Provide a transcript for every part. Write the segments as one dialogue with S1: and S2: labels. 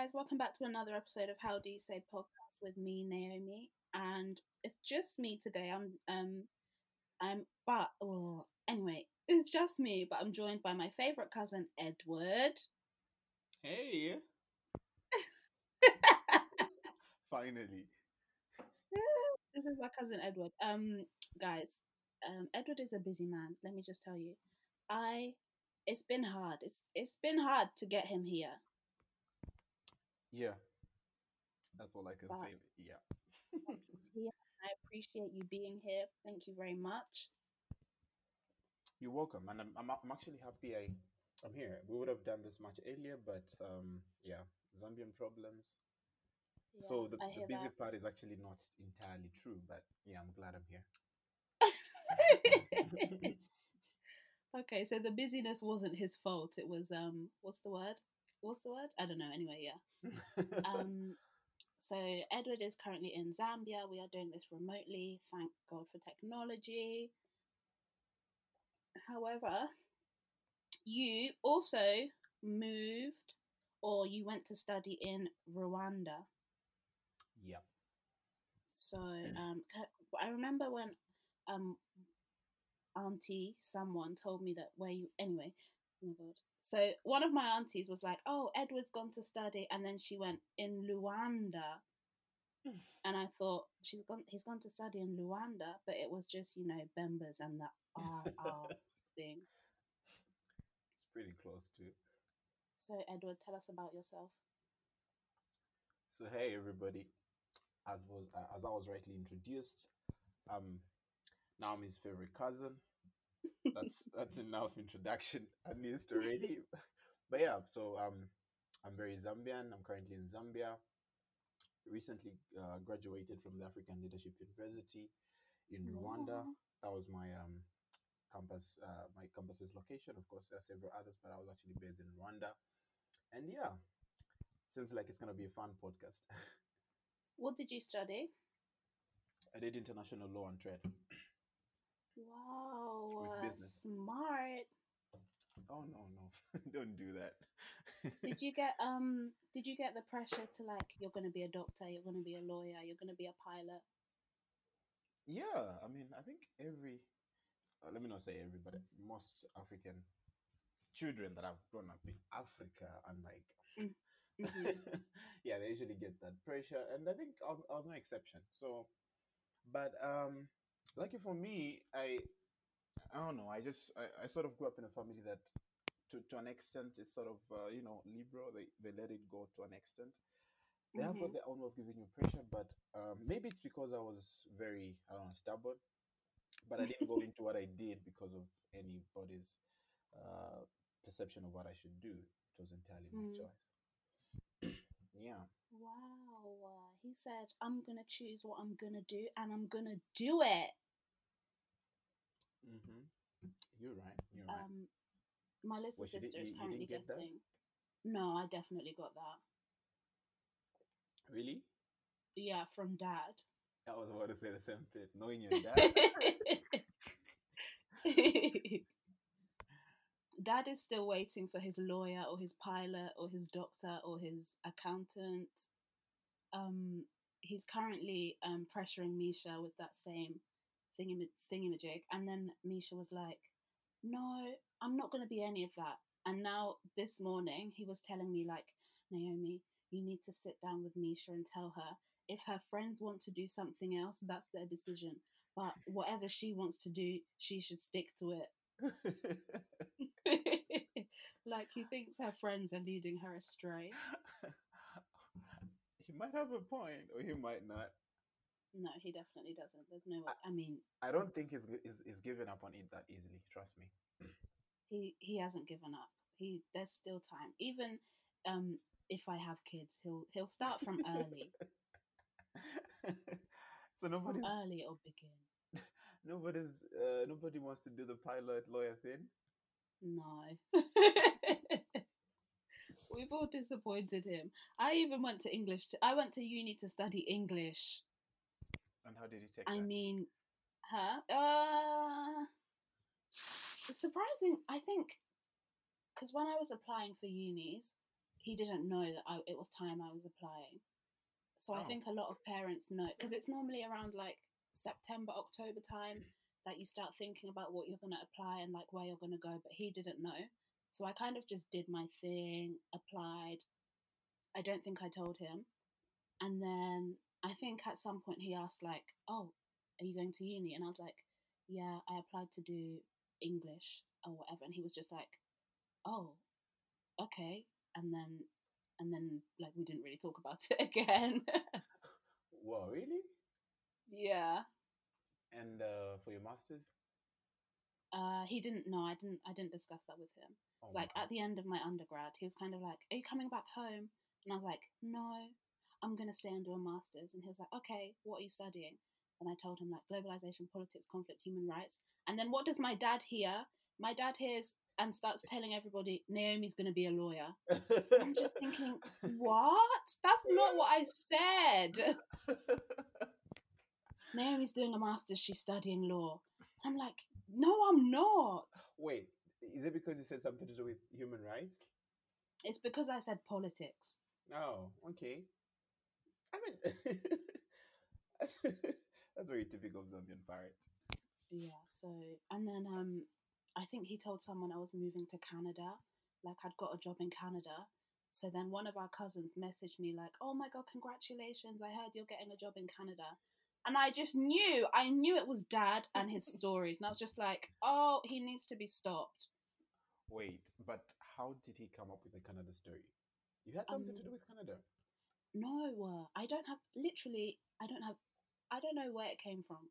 S1: guys, welcome back to another episode of How Do You Say podcast with me, Naomi, and it's just me today. I'm um I'm but oh anyway, it's just me, but I'm joined by my favorite cousin Edward.
S2: Hey, finally.
S1: this is my cousin Edward. Um guys, um Edward is a busy man, let me just tell you. I it's been hard. It's it's been hard to get him here.
S2: Yeah, that's all I can
S1: But-
S2: say. Yeah.
S1: I appreciate you being here. Thank you very much.
S2: You're welcome, and I'm, I'm I'm actually happy I I'm here. We would have done this much earlier, but um yeah, Zambian problems. so the, the busy
S1: that.
S2: part is actually not entirely true, but yeah, I'm glad I'm here.
S1: okay, so the busyness wasn't his fault. It was um, what's the word? What's the word? I don't know. Anyway, yeah. Um, so Edward is currently in Zambia. We are doing this remotely. Thank God for technology. However, you also moved, or you went to study in Rwanda.
S2: yeah.
S1: So um, I remember when um, auntie someone told me that where you anyway. Oh my god. So one of my aunties was like, "Oh, Edward's gone to study," and then she went in Rwanda, and I thought she's gone. He's gone to study in Luanda, but it was just you know Bembas and the R R thing.
S2: It's pretty close to.
S1: So Edward, tell us about yourself.
S2: So hey everybody, as was uh, as I was rightly introduced, um, Naomi's favorite cousin. That's that's enough introduction at least already. But yeah, so um, I'm very Zambian. I'm currently in Zambia. Recently uh, graduated from the African Leadership University in Rwanda. That was my um campus, uh, my campus's location. Of course, there are several others, but I was actually based in Rwanda. And yeah, seems like it's gonna be a fun podcast.
S1: What did you study?
S2: I did international law and trade.
S1: Wow,
S2: business.
S1: smart.
S2: Oh no, no, don't do that.
S1: Did you get um? Did you get the pressure to like you're going to be a doctor, you're going to be a lawyer, you're going to be a pilot?
S2: yeah, I mean, I think every, uh, let me not say every, but most African children that have grown up in Africa and like,
S1: Mhm.
S2: yeah, they usually get that pressure, and I think I was, I was no exception. So, but um, lucky for me, I, I don't know, I just I, I sort of grew up in a family that, to to an extent, is sort of uh, you know liberal. They they let it go to an extent. They have got
S1: Mhm.
S2: their own way of giving you pressure, but um, maybe it's because I was very I don't know stubborn. But I didn't go into what I did because of anybody's uh, perception of what I should do. It was entirely my
S1: Mm.
S2: choice. yeah.
S1: Wow, uh, he said, "I'm going to choose what I'm going to do, and I'm going to do it."
S2: Hmm You're right. You're right.
S1: Um, my little
S2: you
S1: sister is currently
S2: get that?
S1: getting. No, I definitely got that.
S2: really?
S1: Yeah, from dad.
S2: I was about to say the same thing. Knowing your dad.
S1: Dad is still waiting for his lawyer or his pilot or his doctor or his accountant. Um, he's currently um, pressuring Misha with that same thingam- thingamajig. And then Misha was like, No, I'm not going to be any of that. And now this morning, he was telling me, like, Naomi, you need to sit down with Misha and tell her if her friends want to do something else, that's their decision. But whatever she wants to do, she should stick to it. like he thinks her friends are leading her astray.
S2: he might have a point, or he might not.
S1: No, he definitely doesn't. There's no way. I mean,
S2: I don't think he's, he's, he's giving up on it that easily. Trust me.
S1: he he hasn't given up. He there's still time. Even um if I have kids, he'll he'll start from early.
S2: so
S1: From
S2: nobody's
S1: early it'll begin.
S2: nobody's uh, nobody wants to do the pilot lawyer thing.
S1: No. We've all disappointed him. I even went to English. To, I went to uni to study English.
S2: And how did he take
S1: I
S2: that?
S1: mean, huh? Uh, surprising. I think because when I was applying for unis, he didn't know that I, it was time I was applying. So I
S2: Oh.
S1: think a lot of parents know because it's normally around like September, October time that you start thinking about what you're going to apply and like where you're going to go. But he didn't know. So I kind of just did my thing, applied. I don't think I told him. And then I think at some point he asked, like, oh, are you going to uni? And I was like, yeah, I applied to do English or whatever. And he was just like, oh, okay. And then, and then, like, we didn't really talk about it again.
S2: Wow, really?
S1: yeah.
S2: And uh, for your masters?
S1: Uh, he didn't know. I didn't. I didn't discuss that with him.
S2: Oh
S1: like at the end of my undergrad, he was kind of like, "Are you coming back home?" And I was like, "No, I'm gonna stay and do a master's." And he was like, "Okay, what are you studying?" And I told him like globalization, politics, conflict, human rights. And then what does my dad hear? My dad hears and starts telling everybody Naomi's gonna be a lawyer. I'm just thinking, what? That's not what I said. Naomi's doing a master's. She's studying law. I'm like, no, I'm not.
S2: Wait, is it because you said something to do with human rights?
S1: It's because I said politics.
S2: Oh, okay. I mean, that's very typical of Zambian parrot.
S1: Yeah. So, and then um, I think he told someone I was moving to Canada. Like I'd got a job in Canada. So then one of our cousins messaged me like, "Oh my god, congratulations! I heard you're getting a job in Canada." And I just knew, I knew it was dad and his stories, and I was just like, "Oh, he needs to be stopped."
S2: Wait, but how did he come up with the Canada story? You had something to
S1: Um,
S2: do with Canada.
S1: No, uh, I don't have. Literally, I don't have. I don't know where it came from.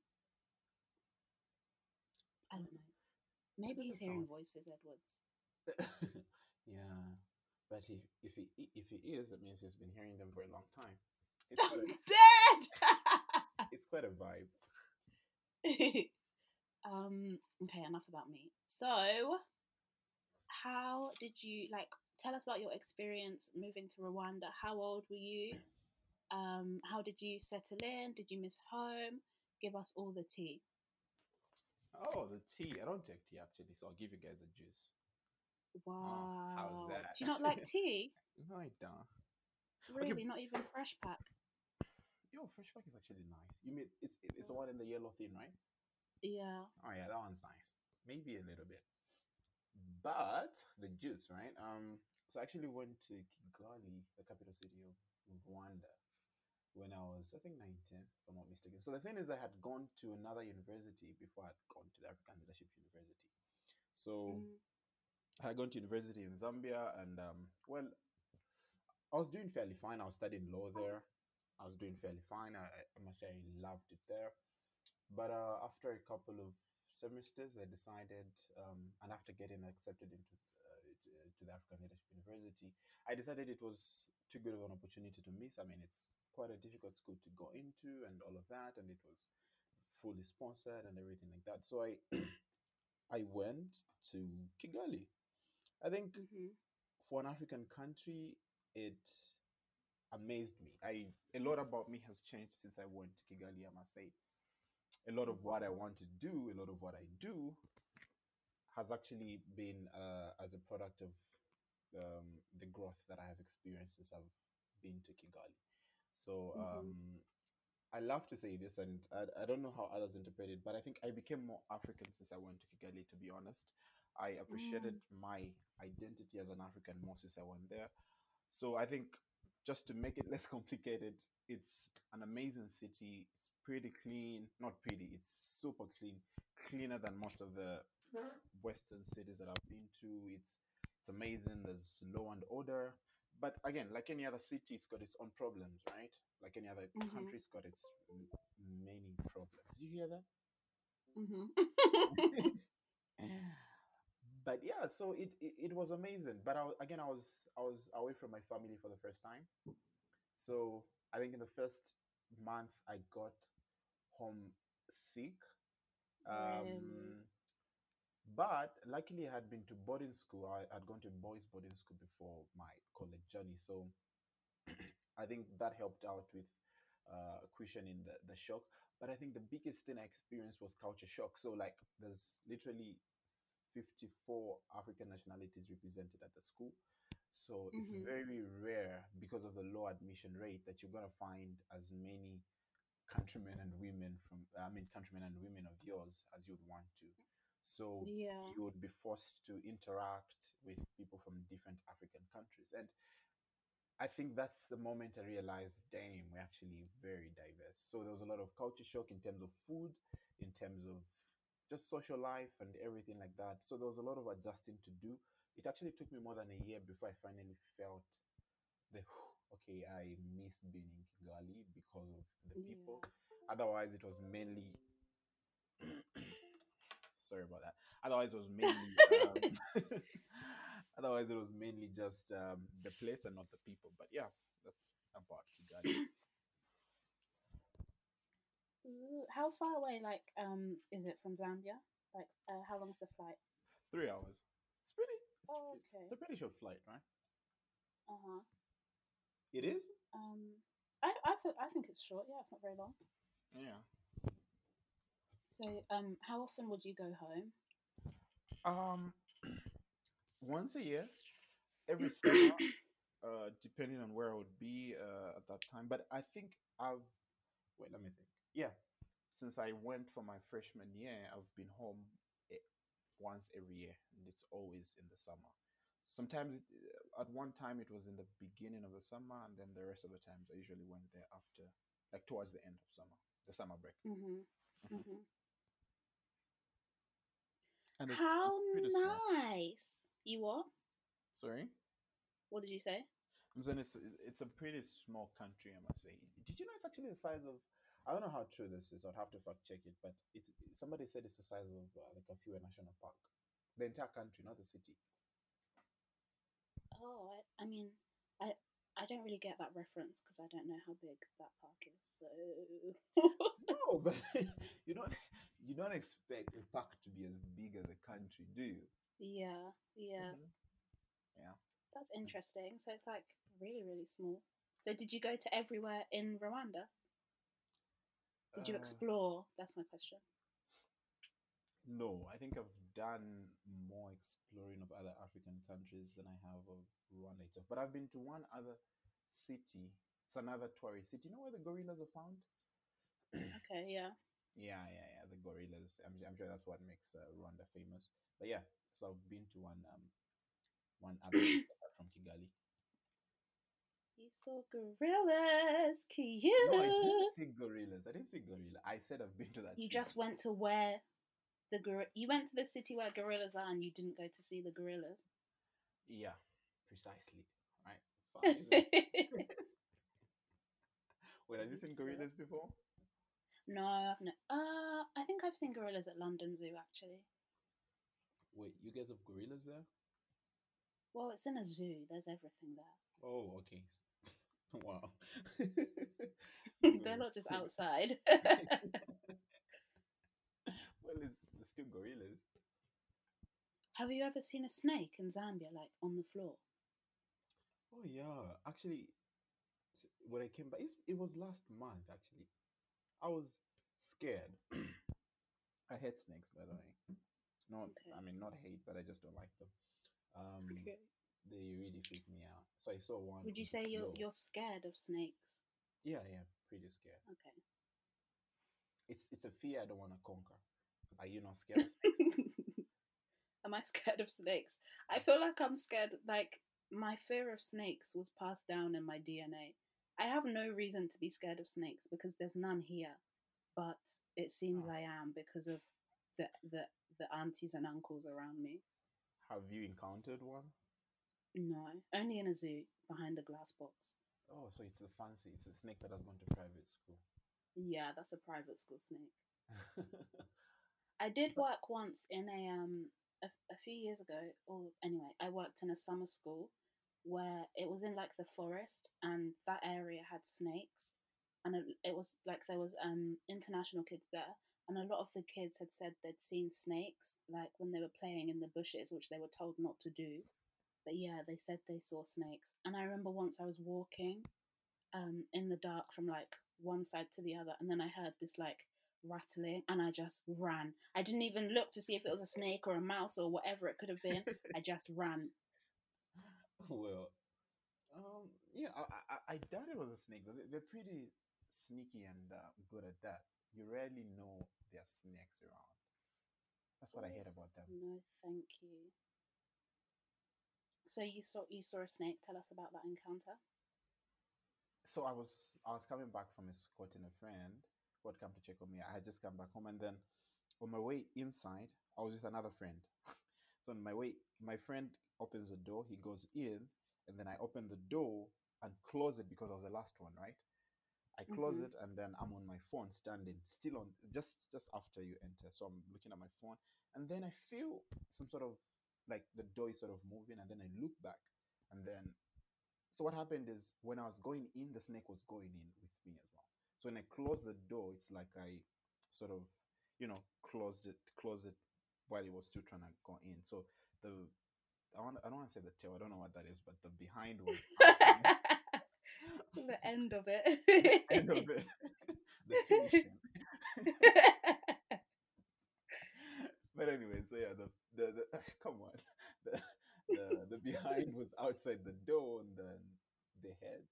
S1: I don't know. Maybe he's hearing voices, Edwards.
S2: yeah, but if if he if he is, that means he's been hearing them for a long time. It's quite a,
S1: Dead.
S2: it's quite a vibe.
S1: um. Okay, enough about me. So, how did you like? Tell us about your experience moving to Rwanda. How old were you? Um. How did you settle in? Did you miss home? Give us all the tea.
S2: Oh, the tea. I don't take tea actually, so I'll give you guys a juice.
S1: Wow.
S2: how's that?
S1: Do you not like tea?
S2: No, I don't.
S1: Really? Not even fresh pack?
S2: Yo, fresh pack is actually nice. You mean it's it's the one in the yellow thing, right?
S1: Yeah.
S2: Oh yeah, that one's nice. Maybe a little bit. But the juice, right? Um, so I actually went to Kigali, the capital city of Rwanda, when I was, I think, 19, if I'm not mistaken. So the thing is, I had gone to another university before I'd gone to the African Leadership University. So
S1: Mm.
S2: I had gone to university in Zambia, and um, well, I was doing fairly fine. I was studying law there. I was doing fairly fine. I, I I must say I loved it there. But uh, after a couple of semesters, I decided, um, and after getting accepted into uh, to, to the African Leadership University, I decided it was too good of an opportunity to miss. I mean, it's quite a difficult school to go into, and all of that, and it was fully sponsored and everything like that. So I, I went to Kigali. I think
S1: Mhm.
S2: for an African country, it amazed me. I a lot about me has changed since I went to Kigali. I must say, a lot of what I want to do, a lot of what I do, has actually been uh, as a product of um, the growth that I have experienced since I've been to Kigali. So
S1: Mhm.
S2: um, I love to say this, and I, I don't know how others interpret it, but I think I became more African since I went to Kigali. To be honest, I appreciated my identity as an African more since I went there. So I think just to make it less complicated, it's an amazing city. Pretty clean, not pretty. It's super clean, cleaner than most of the Western cities that I've been to. It's it's amazing. There's law and order. But again, like any other city, it's got its own problems, right? Like any other
S1: Mhm.
S2: country, it's got its m- many problems. Did you hear that?
S1: Mhm.
S2: but yeah, so it, it, it was amazing. But I, wa- again, I was I was away from my family for the first time. So I think in the first month I got homesick. Um,
S1: Really?
S2: But luckily, I had been to boarding school. I had gone to boys' boarding school before my college journey, so I think that helped out with uh, cushioning the, the shock. But I think the biggest thing I experienced was culture shock. So, like, there's literally 54 African nationalities represented at the school. So it's
S1: Mhm.
S2: very rare because of the low admission rate that you're gonna find as many countrymen and women from I mean countrymen and women of yours as you'd want to. So
S1: Yeah.
S2: you would be forced to interact with people from different African countries. And I think that's the moment I realized, damn, we're actually very diverse. So there was a lot of culture shock in terms of food, in terms of just social life and everything like that. So there was a lot of adjusting to do. It actually took me more than a year before I finally felt the okay, I miss being in Kigali because of the people. Otherwise, it was mainly. Sorry about that. Otherwise, it was mainly. Um, otherwise, it was mainly just um, the place and not the people. But yeah, that's about Kigali.
S1: How far away, like, um, is it from Zambia? Like, uh, how long is the flight?
S2: Three hours. It's pretty. It's,
S1: Oh, okay.
S2: it's a pretty short flight, right?
S1: Uh huh.
S2: It is.
S1: Um, I I think I think it's short. Yeah, it's not very long.
S2: Yeah.
S1: So, um, how often would you go home?
S2: Um, once a year, every summer, uh, depending on where I would be uh, at that time. But I think I've wait. Let me think. Yeah, since I went for my freshman year, I've been home eh, once every year, and it's always in the summer. Sometimes it, at one time it was in the beginning of the summer, and then the rest of the times I usually went there after, like towards the end of summer, the summer break.
S1: Mhm.
S2: Mhm.
S1: Mhm.
S2: And
S1: How
S2: it's pretty small.
S1: nice. You what?
S2: Sorry.
S1: What did you say?
S2: I'm saying it's it's a pretty small country, I must say. Did you know it's actually the size of? I don't know how true this is. I'd have to fact check it, but it somebody said it's the size of uh, like a Kafue national park, the entire country, not the city.
S1: Oh, I, I mean, I I don't really get that reference because I don't know how big that park is. So
S2: No, but you don't you don't expect a park to be as big as a country, do you?
S1: yeah, yeah,
S2: Mhm. Yeah.
S1: that's interesting. So it's like really, really small. So did you go to everywhere in Rwanda? Did you
S2: Uh,
S1: explore? That's my question.
S2: No, I think I've done more exploring of other African countries than I have of Rwanda itself. But I've been to one other city. It's another tourist city. You know where the gorillas are found?
S1: Okay, yeah.
S2: Yeah, yeah, yeah. The gorillas. I'm, I'm sure that's what makes uh, Rwanda famous. But yeah, so I've been to one um one other from Kigali.
S1: You saw gorillas, cute.
S2: No, I didn't see gorillas. I didn't see gorilla. I said I've been to that.
S1: You
S2: city.
S1: just went to where the gor- you went to the city where gorillas are, and you didn't go to see the gorillas.
S2: Yeah, precisely. Right. Wait, have you seen gorillas before?
S1: no, I've no. Uh, I think I've seen gorillas at London Zoo actually.
S2: Wait, you guys have gorillas there?
S1: Well, it's in a zoo. There's everything there.
S2: Oh, okay. Wow.
S1: They're not just outside.
S2: well, it's, still gorillas.
S1: Have you ever seen a snake in Zambia, like on the floor?
S2: Oh yeah, actually, when I came back, it's, it was last month. Actually, I was scared. I hate snakes, by the way. Not,
S1: Okay.
S2: I mean, not hate, but I just don't like them. Um,
S1: Okay.
S2: they really freak me out. So I saw one.
S1: Would you say you're you're scared of snakes?
S2: Yeah, yeah, pretty scared.
S1: Okay.
S2: It's it's a fear I don't want to conquer. Are you not scared? of snakes?
S1: Am I scared of snakes? I feel like I'm scared. Like my fear of snakes was passed down in my DNA. I have no reason to be scared of snakes because there's none here, but it seems
S2: Oh.
S1: I am because of the the the aunties and uncles around me.
S2: Have you encountered one?
S1: No, only in a zoo behind a glass box.
S2: Oh, so it's a fancy. It's a snake that has gone to private school.
S1: Yeah, that's a private school snake. I did work once in a um a, a few years ago, or anyway, I worked in a summer school where it was in like the forest, and that area had snakes, and it, it was like there was um international kids there, and a lot of the kids had said they'd seen snakes like when they were playing in the bushes, which they were told not to do. But yeah, they said they saw snakes, and I remember once I was walking, um, in the dark from like one side to the other, and then I heard this like rattling and I just ran. I didn't even look to see if it was a snake or a mouse or whatever it could have been. I just ran.
S2: Well, um, yeah, I, I, I doubt it was a snake. Though. They- They're pretty sneaky and uh, good at that. You rarely know there are snakes around. That's what I
S1: Oh,
S2: heard about them.
S1: No, thank you. So you saw you saw a snake. Tell us about that encounter.
S2: So I was I was coming back from escorting a friend who had come to check on me. I had just come back home, and then on my way inside, I was with another friend. so on my way, my friend opens the door. He goes in, and then I open the door and close it because I was the last one, right? I close
S1: Mhm.
S2: it, and then I'm on my phone, standing still on just just after you enter. So I'm looking at my phone, and then I feel some sort of like the door is sort of moving, and then I look back, and then so what happened is when I was going in, the snake was going in with me as well. So when I closed the door, it's like I sort of, you know, closed it, closed it while it was still trying to go in. So the I want I don't want to say the tail, I don't know what that is, but the behind was outside
S1: the end of it.
S2: end of it, the finishing. but anyway, so yeah, the the, the come on, the, the the behind was outside the door, and then the head,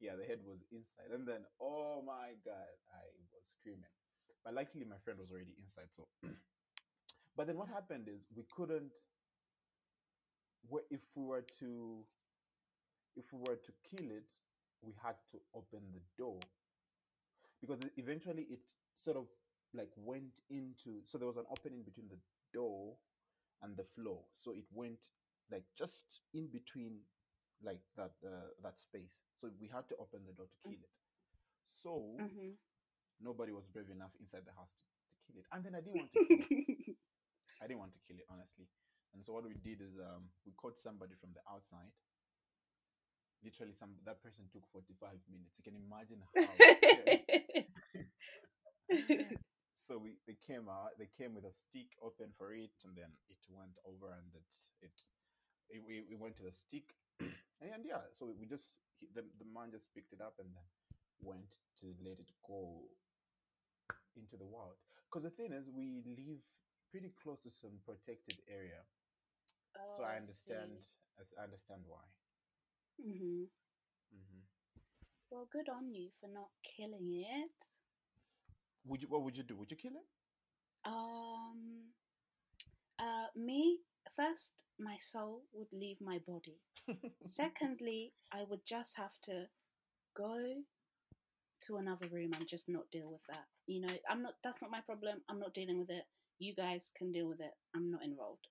S2: yeah, the head was inside, and then oh my god, I was screaming. But luckily, my friend was already inside, so. but then what happened is we couldn't. If we were to, if we were to kill it, we had to open the door because eventually it sort of like went into so there was an opening between the door and the floor so it went like just in between like that uh, that space so we had to open the door to kill it. So
S1: Mhm.
S2: nobody was brave enough inside the house to, to kill it. And then i didn't want to kill it. I didn't want to kill it honestly. And so what we did is um we caught somebody from the outside. Literally some that person took 45 minutes. You can imagine how so we they came out they came with a stick open for it and then it went over and it it, it we, we went to the stick. And yeah so we just the, the man just picked it up and then went to let it go into the wild. Because the thing is we live pretty close to some protected area. So
S1: Oh,
S2: i understand as i understand why.
S1: Mhm.
S2: hmm
S1: Well, good on you for not killing it.
S2: would you what would you do? Would you kill it?
S1: Um, uh, me first, my soul would leave my body. Secondly, I would just have to go to another room and just not deal with that. You know, I'm not. That's not my problem. I'm not dealing with it. You guys can deal with it. I'm not involved.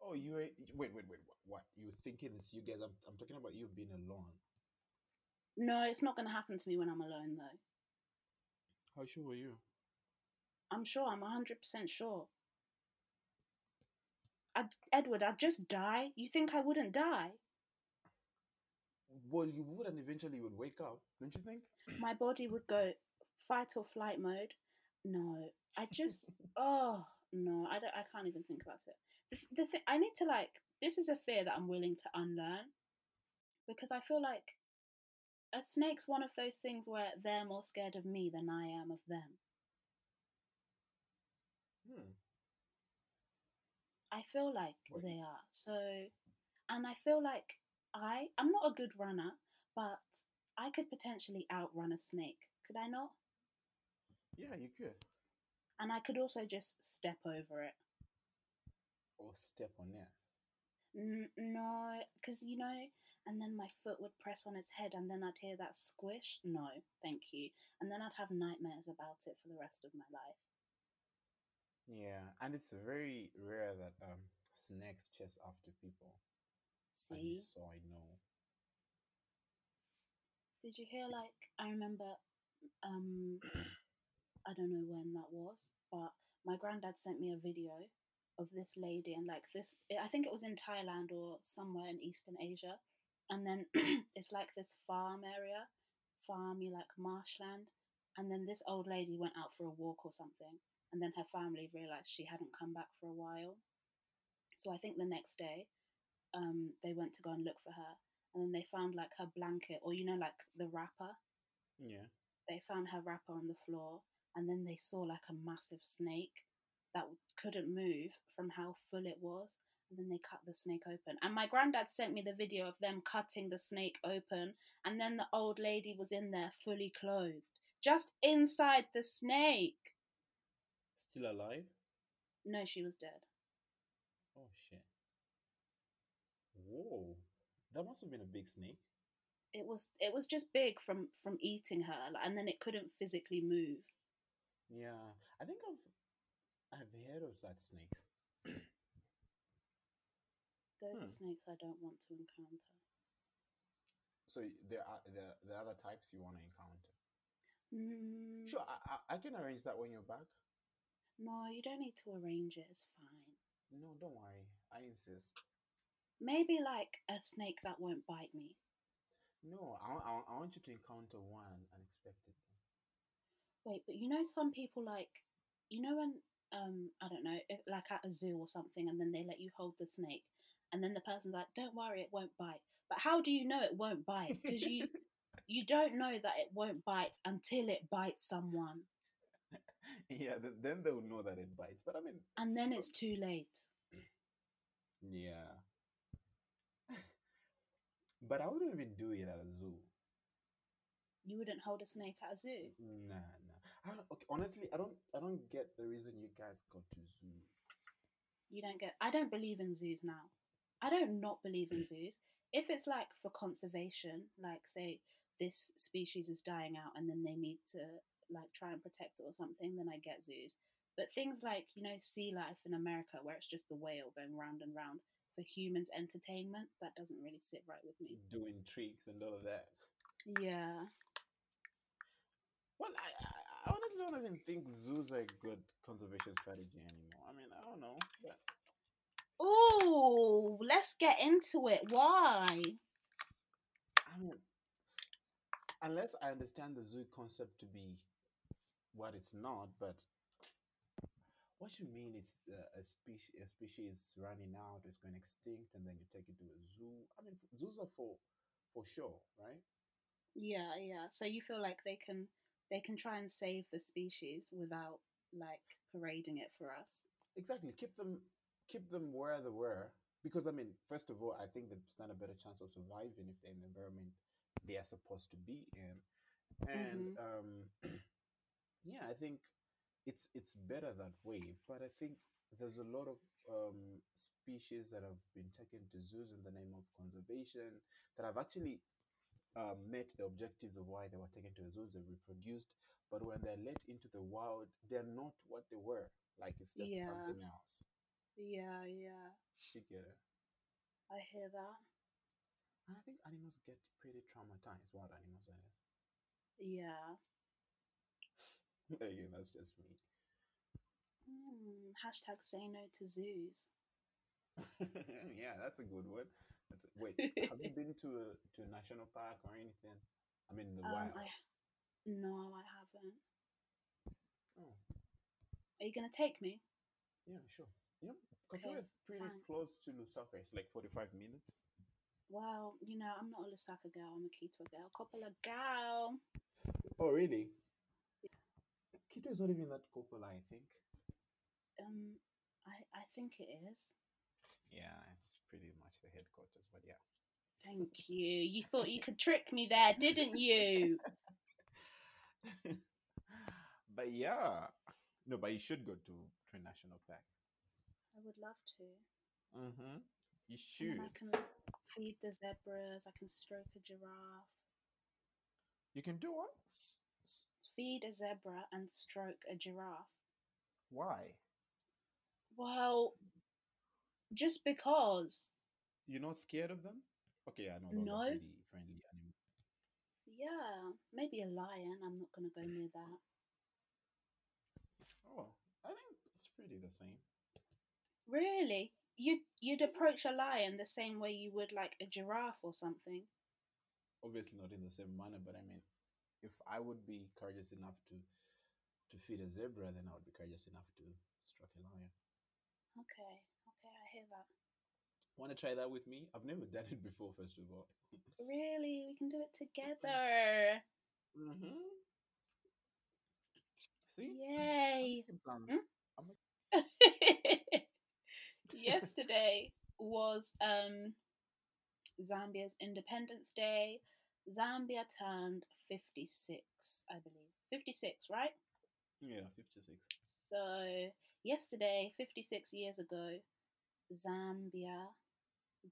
S2: oh you were wait wait wait what, what you were thinking is you guys I'm, I'm talking about you being alone
S1: No, it's not going to happen to me when I'm alone, though.
S2: how sure were you
S1: I'm sure. I'm 100% sure. I'd, Edward, I'd just die. You think I wouldn't die?
S2: Well, you would, and eventually you would wake up, don't you think?
S1: My body would go fight or flight mode. No, I just, oh, no, I, don't, I can't even think about it. The, the thing, I need to, like, this is a fear that I'm willing to unlearn because I feel like a snake's one of those things where they're more scared of me than I am of them.
S2: Hmm.
S1: I feel like
S2: Right.
S1: they are. So, and I feel like I, I'm not a good runner, but I could potentially outrun a snake. Could I not?
S2: Yeah, you could.
S1: And I could also just step over it.
S2: Or step on it.
S1: N- no, because you know, and then my foot would press on its head, and then I'd hear that squish. No, thank you. And then I'd have nightmares about it for the rest of my life.
S2: Yeah, and it's very rare that um snakes chase after people. And
S1: See?
S2: so I know.
S1: Did you hear? Like, I remember, um, I don't know when that was, but my granddad sent me a video of this lady, and like this, I think it was in Thailand or somewhere in Eastern Asia, and then it's like this farm area, farmy like marshland, and then this old lady went out for a walk or something, and then her family realized she hadn't come back for a while, so I think the next day, um, they went to go and look for her, and then they found like her blanket or you know like the wrapper
S2: Yeah.
S1: they found her wrapper on the floor and then they saw like a massive snake that couldn't move from how full it was And then they cut the snake open. And my granddad sent me the video of them cutting the snake open. And then the old lady was in there fully clothed, just inside the snake.
S2: Still alive?
S1: No, she was dead.
S2: Oh shit. Whoa. That must have been a big snake.
S1: It was it was just big from from eating her, like, and then it couldn't physically move.
S2: Yeah. I think I've I've heard of such snakes.
S1: Those
S2: Hmm.
S1: are snakes I don't want to encounter.
S2: So there are the the other types you want to encounter.
S1: Mm,
S2: Sure, I, I I can arrange that when you're back.
S1: No, you don't need to arrange it. It's fine.
S2: No, don't worry. I insist.
S1: Maybe like a snake that won't bite me.
S2: No, I, I, I want you to encounter one unexpectedly.
S1: Wait, but you know some people like, you know when um I don't know, if, like at a zoo or something, and then they let you hold the snake, and then the person's like, "Don't worry, it won't bite." But how do you know it won't bite? Because you you don't know that it won't bite until it bites someone,
S2: yeah, then they'll know that it bites. But I mean,
S1: and then it's too late.
S2: yeah. but I wouldn't even do it at a zoo.
S1: You wouldn't hold a snake at a zoo.
S2: Nah, nah. I don't, okay, honestly, I don't, I don't get the reason you guys go to zoo.
S1: You don't get. I don't believe in zoos now. I don't not believe in zoos. If it's like for conservation, like say this species is dying out and then they need to like try and protect it or something, then I get zoos. But things like you know sea life in America, where it's just the whale going round and round for humans' entertainment, that doesn't really sit right with me.
S2: Doing tricks and all of that.
S1: Yeah.
S2: Well, I, I, honestly don't even think zoos are a good conservation strategy anymore. I mean, I don't know. But
S1: Oh, let's get into it. Why?
S2: I mean, unless I understand the zoo concept to be what it's not, but what you mean it's uh, a species a species running out, it's going extinct, and then you take it to a zoo. I mean, zoos are for for sure, right?
S1: Yeah, yeah. So you feel like they can they can try and save the species without like parading it for us.
S2: Exactly. Keep them keep them where they were. Because I mean, first of all, I think they stand a better chance of surviving if they're in the environment they are supposed to be in. And
S1: Mhm.
S2: um yeah, I think it's it's better that way. But I think there's a lot of um species that have been taken to zoos in the name of conservation that have actually um, met the objectives of why they were taken to the zoos. They reproduced, but when they're let into the wild, they're not what they were. Like it's just
S1: Yeah.
S2: something else.
S1: Yeah, yeah.
S2: You get it?
S1: I hear that.
S2: And I think animals get pretty traumatized. Wild animals, that is.
S1: Yeah.
S2: Again, that's just me.
S1: Hmm. Hashtag say no to zoos.
S2: yeah, that's a good one. That's a, wait, have you been to a to a national park or anything? I mean, the
S1: Um,
S2: wild.
S1: I no, I haven't.
S2: Oh,
S1: Are you gonna take me?
S2: yeah, sure. You know, Kafue
S1: Okay,
S2: is pretty
S1: fine.
S2: close to Lusaka. It's like forty-five minutes.
S1: Well, you know, I'm not a Lusaka girl. I'm a Kitwe girl. Coppola girl.
S2: Oh, really? Kitwe is not even that popular, I think.
S1: Um, I I think it is.
S2: Yeah, it's pretty much the headquarters, but yeah.
S1: Thank you. You thought you could trick me there, didn't you?
S2: but yeah, no, but you should go to Tree National Park.
S1: I would love to.
S2: Mm-hmm. You should.
S1: I can feed the zebras. I can stroke a giraffe.
S2: You can do what?
S1: Feed a zebra and stroke a giraffe.
S2: Why?
S1: Well, just because.
S2: You're not scared of them? Okay, I know those
S1: No.
S2: are pretty friendly animals.
S1: Yeah, maybe a lion. I'm not gonna go near that.
S2: Oh, I think it's pretty the same.
S1: Really? You'd you'd approach a lion the same way you would like a giraffe or something.
S2: Obviously not in the same manner, but I mean, if I would be courageous enough to to feed a zebra, then I would be courageous enough to strike a lion.
S1: Okay, okay, I hear that.
S2: Want to try that with me? I've never done it before. First of all.
S1: Really, we can do it together.
S2: Mm-hmm. See?
S1: Yay!
S2: I'm making plans.
S1: Hmm? Yesterday, was um, Zambia's Independence Day. Zambia turned 56, I believe. 56, right?
S2: Yeah, 56.
S1: So, yesterday, 56 years ago, Zambia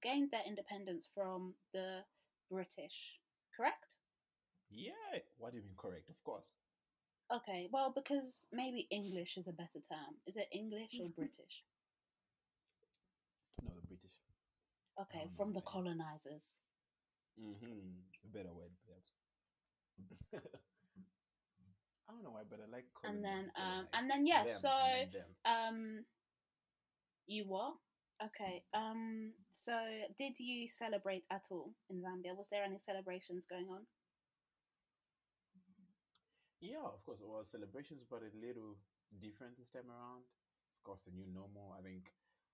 S1: gained their independence from the British, correct?
S2: Yeah. What do you mean correct? Of course.
S1: Okay, well, because maybe English is a better term. Is it English or British?
S2: No, the British.
S1: Okay, from the colonizers.
S2: Mm-hmm. A better word, perhaps. I don't know why, but I like
S1: And then, um, and then, yeah,
S2: Them,
S1: so, um, you what? Okay, um, so did you celebrate at all in Zambia? Was there any celebrations going on?
S2: Yeah, of course. Well, celebrations, but a little different this time around. Of course, the new normal. I think,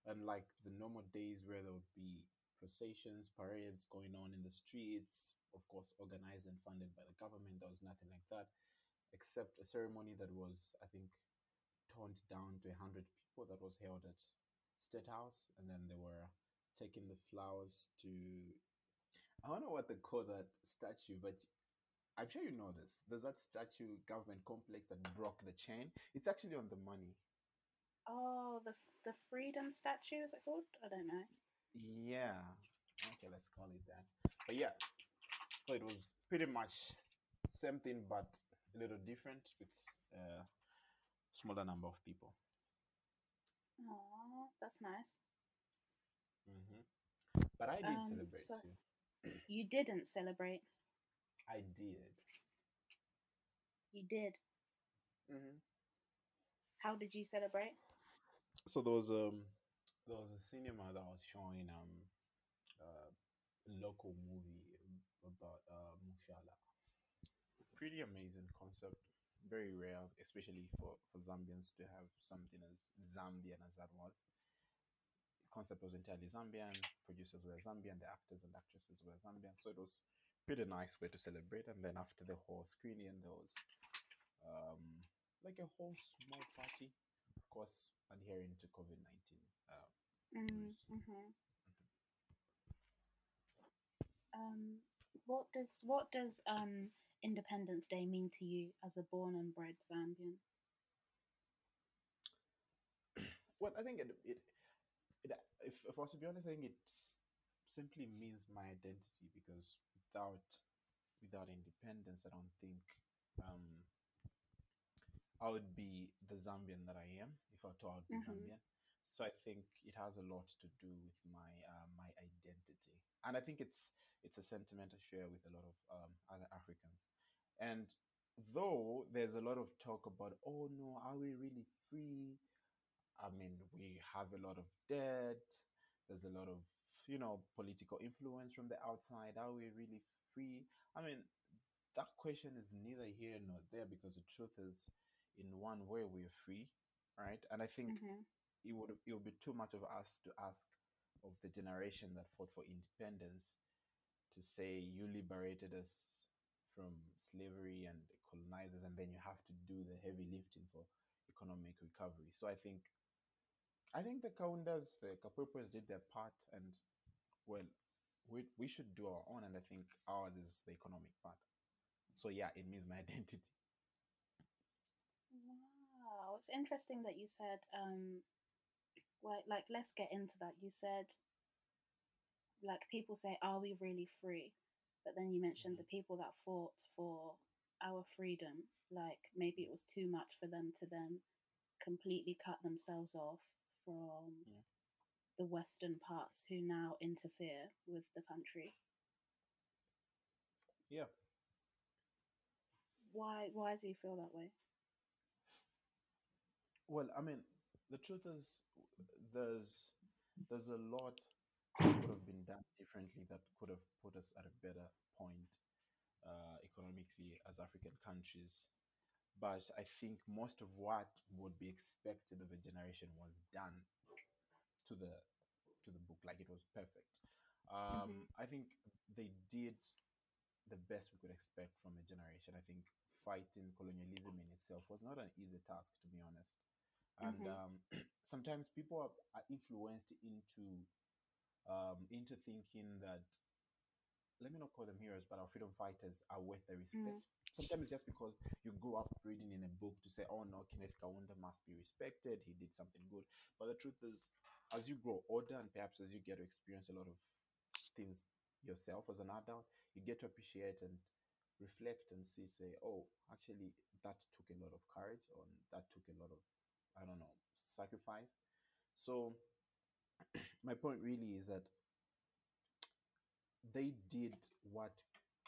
S2: unlike the normal days where there would be processions, parades going on in the streets, of course, organized and funded by the government, there was nothing like that, except a ceremony that was, I think, toned down to a hundred people that was held at State House, and then they were taking the flowers to. I don't know what they call that statue, but I'm sure you know this. There's that statue government complex that broke the chain. It's actually on the money.
S1: Oh, the the freedom statue is it called? I don't know.
S2: Yeah. Okay, let's call it that. But yeah, so it was pretty much same thing, but a little different with a smaller number of people.
S1: Oh, that's nice.
S2: hmm But I did
S1: Um,
S2: celebrate
S1: so-
S2: too.
S1: You didn't celebrate.
S2: I did.
S1: You did.
S2: hmm
S1: How did you celebrate?
S2: So there was um there was a cinema that was showing um uh, a local movie about uh Mushala. Pretty amazing concept. Very rare, especially for, for Zambians to have something as Zambian as that was. The concept was entirely Zambian, producers were Zambian, the actors and actresses were Zambian. So it was pretty nice way to celebrate. And then after the whole screening, there was um like a whole small party, of course, adhering to COVID nineteen. Uh,
S1: Mm,
S2: Nice.
S1: hmm Um, what does what does um Independence Day mean to you as a born and bred Zambian?
S2: Well, I think it, it, it if, if I was to be honest, I think it simply means my identity because without without independence, I don't think um, I would be the Zambian that I am if I thought I would be
S1: Mhm.
S2: Zambian. So I think it has a lot to do with my uh, my identity, and I think it's it's a sentiment I share with a lot of um, other Africans. And though there's a lot of talk about, oh no, are we really free? I mean, we have a lot of debt. There's a lot of, you know, political influence from the outside. Are we really free? I mean, that question is neither here nor there because the truth is, in one way, we're free, right? And I think
S1: hmm
S2: it would it would be too much of us to ask of the generation that fought for independence to say you liberated us from slavery and colonizers and then you have to do the heavy lifting for economic recovery. So I think I think the Kaundas, the Kapwepwes did their part and well we we should do our own and I think ours is the economic part. So yeah, it means my identity.
S1: Wow, it's interesting that you said um, well, like let's get into that. You said like people say, are we really free? But then you mentioned the mm-hmm. people that fought for our freedom, like maybe it was too much for them to then completely cut themselves off from
S2: Yeah.
S1: the western parts who now interfere with the country.
S2: Yeah.
S1: Why why do you feel that way?
S2: Well, I mean, the truth is, there's there's a lot could have been done differently that could have put us at a better point uh, economically as African countries. But I think most of what would be expected of a generation was done to the to the book, like it was perfect. Um, I think they did the best we could expect from a generation. I think fighting colonialism in itself was not an easy task, to be honest. And
S1: Mhm.
S2: um, sometimes people are, are influenced into um, into thinking that let me not call them heroes, but our freedom fighters are worth the respect.
S1: Mm.
S2: Sometimes just because you grew up reading in a book to say, oh no, Kenneth Kaunda must be respected, he did something good. But the truth is, as you grow older and perhaps as you get to experience a lot of things yourself as an adult, you get to appreciate and reflect and see, say, oh, actually, that took a lot of courage or that took a lot of, I don't know, sacrifice. So, my point really is that they did what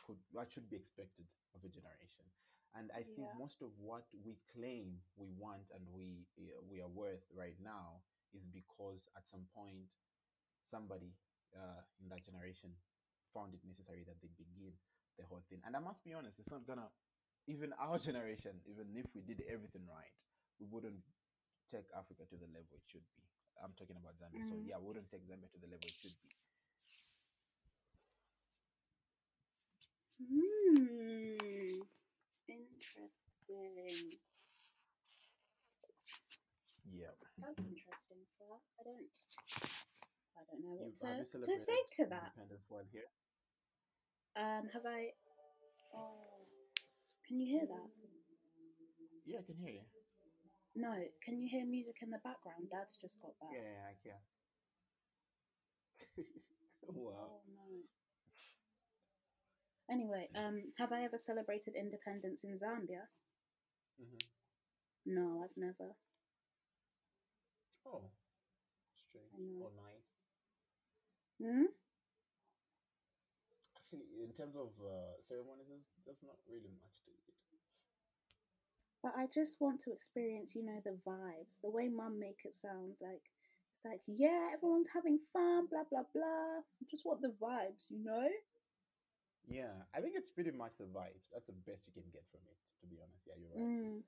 S2: could what should be expected of a generation. And i think most of what we claim we want and we uh, we are worth right now is because at some point somebody uh, in that generation found it necessary that they begin the whole thing. And i must be honest it's not gonna even our generation even if we did everything right we wouldn't take africa to the level it should be i'm talking about zambia so
S1: Mm.
S2: yeah we wouldn't take zambia to the level it should be
S1: Hmm. Interesting.
S2: yeah
S1: That's interesting, sir. I don't. I don't know what
S2: You've-
S1: to, to say to that.
S2: While here?
S1: Um, have I? Oh, can you hear that?
S2: Yeah, I can hear you.
S1: No, can you hear music in the background? Dad's just got back.
S2: Yeah, yeah, I can. wow.
S1: Oh no. Anyway, um, have I ever celebrated independence in Zambia?
S2: hmm
S1: No, I've never.
S2: Oh, strange or nice.
S1: Hmm.
S2: Actually, in terms of uh, ceremonies, there's, not really much.
S1: But I just want to experience, you know, the vibes. The way Mum make it sounds like it's like, yeah, everyone's having fun, blah blah blah. I just want the vibes, you know.
S2: Yeah, I think it's pretty much the vibes. That's the best you can get from it, to be honest. Yeah, you're right.
S1: Mm.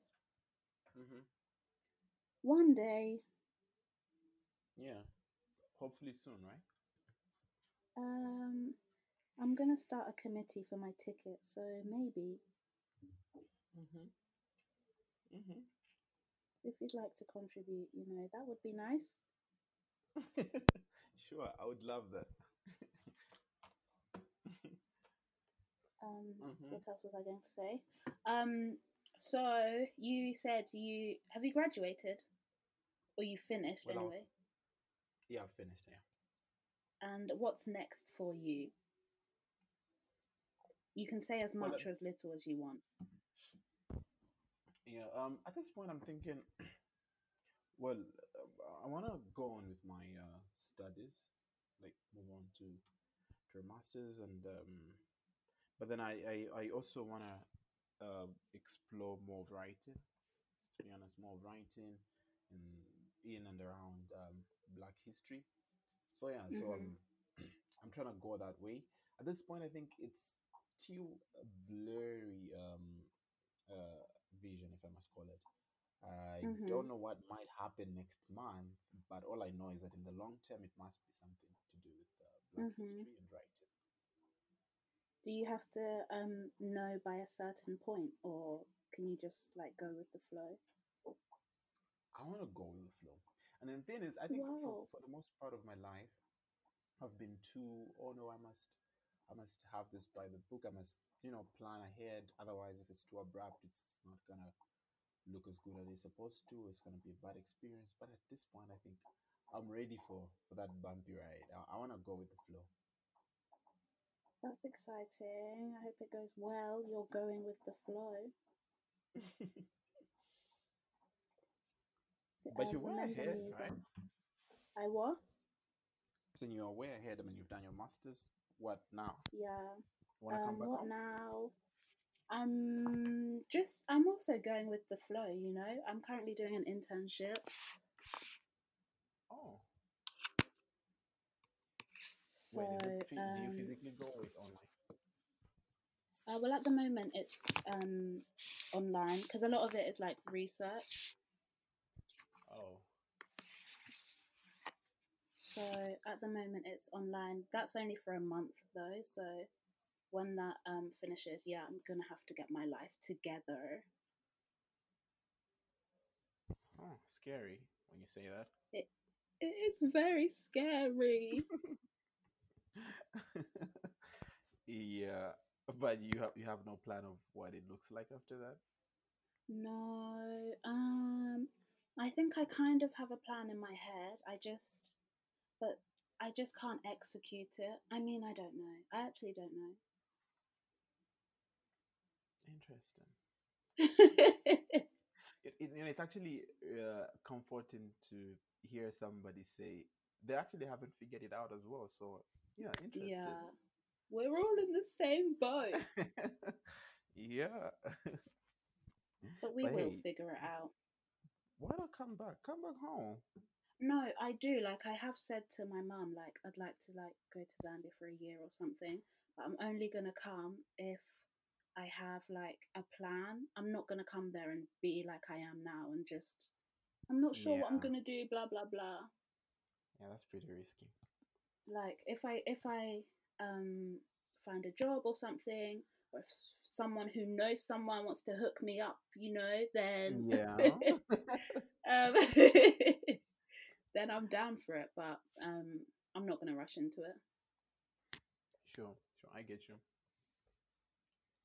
S2: hmm
S1: One day,
S2: Yeah, hopefully soon, right?
S1: um, I'm gonna start a committee for my ticket, so maybe
S2: hmm hmm
S1: if you'd like to contribute, you know, that would be nice.
S2: sure, I would love that.
S1: Um,
S2: Mhm.
S1: what else was I going to say? Um, so you said you have you graduated, or you finished
S2: Well, I was-
S1: anyway?
S2: yeah, I've finished. Yeah.
S1: And what's next for you? You can say as
S2: Well,
S1: much or as little as you want.
S2: Yeah, um, at this point, I'm thinking, well, I want to go on with my uh, studies, like move on to to a master's, and um, but then I I, I also want to uh, explore more writing. To be honest, more writing in in and around um, Black history. So yeah, so
S1: Mhm.
S2: I'm I'm trying to go that way. At this point, I think it's too blurry um, uh, vision, if I must call it. I
S1: Mhm.
S2: don't know what might happen next month, but all I know is that in the long term, it must be something to do with uh, Black
S1: Mhm.
S2: history and writing.
S1: Do you have to um know by a certain point, or can you just like go with the flow?
S2: I want to go with the flow. And then the thing is, I think for, for the most part of my life, I've been too, oh no, I must, I must have this by the book. I must, you know, plan ahead. Otherwise, if it's too abrupt, it's not gonna look as good as it's supposed to. It's gonna be a bad experience. But at this point, I think I'm ready for for that bumpy ride. I, I want to go with the flow.
S1: That's exciting. I hope it goes well. You're going with the flow.
S2: but
S1: Um,
S2: you're way ahead, right?
S1: I what?
S2: So you're way ahead. I mean, you've done your masters. What now?
S1: Yeah.
S2: To come
S1: Um,
S2: back
S1: what
S2: home?
S1: now? I'm just. I'm also going with the flow. You know, I'm currently doing an internship.
S2: Oh,
S1: So,
S2: wait, is it, phy- do you
S1: um,
S2: physically go or online?
S1: uh, well, at the moment it's um online because a lot of it is like research.
S2: Oh,
S1: So at the moment it's online. That's only for a month though. So when that um finishes, yeah, I'm gonna have to get my life together.
S2: oh, scary when you say that.
S1: It, it's very scary.
S2: yeah, but you have you have no plan of what it looks like after that.
S1: No, um, I think I kind of have a plan in my head. I just, but I just can't execute it. I mean, I don't know. I actually don't
S2: Interesting. It, it, it's actually uh, comforting to hear somebody say they actually haven't figured it out as well. So yeah, interesting.
S1: yeah, we're all in the same boat,
S2: yeah.
S1: but we
S2: But
S1: will
S2: hey,
S1: figure it out.
S2: why not come back? Come back home.
S1: No, I do. Like I have said to my mum, like I'd like to like go to Zambia for a year or something, but I'm only gonna come if I have like a plan. I'm not gonna come there and be like I am now and just I'm not sure what I'm gonna do, blah blah blah.
S2: yeah, that's pretty risky.
S1: Like if I if I um find a job or something, or if someone who knows someone wants to hook me up, you know, then
S2: Yeah,
S1: um then I'm down for it. But um I'm not gonna rush into it.
S2: sure, sure, I get you.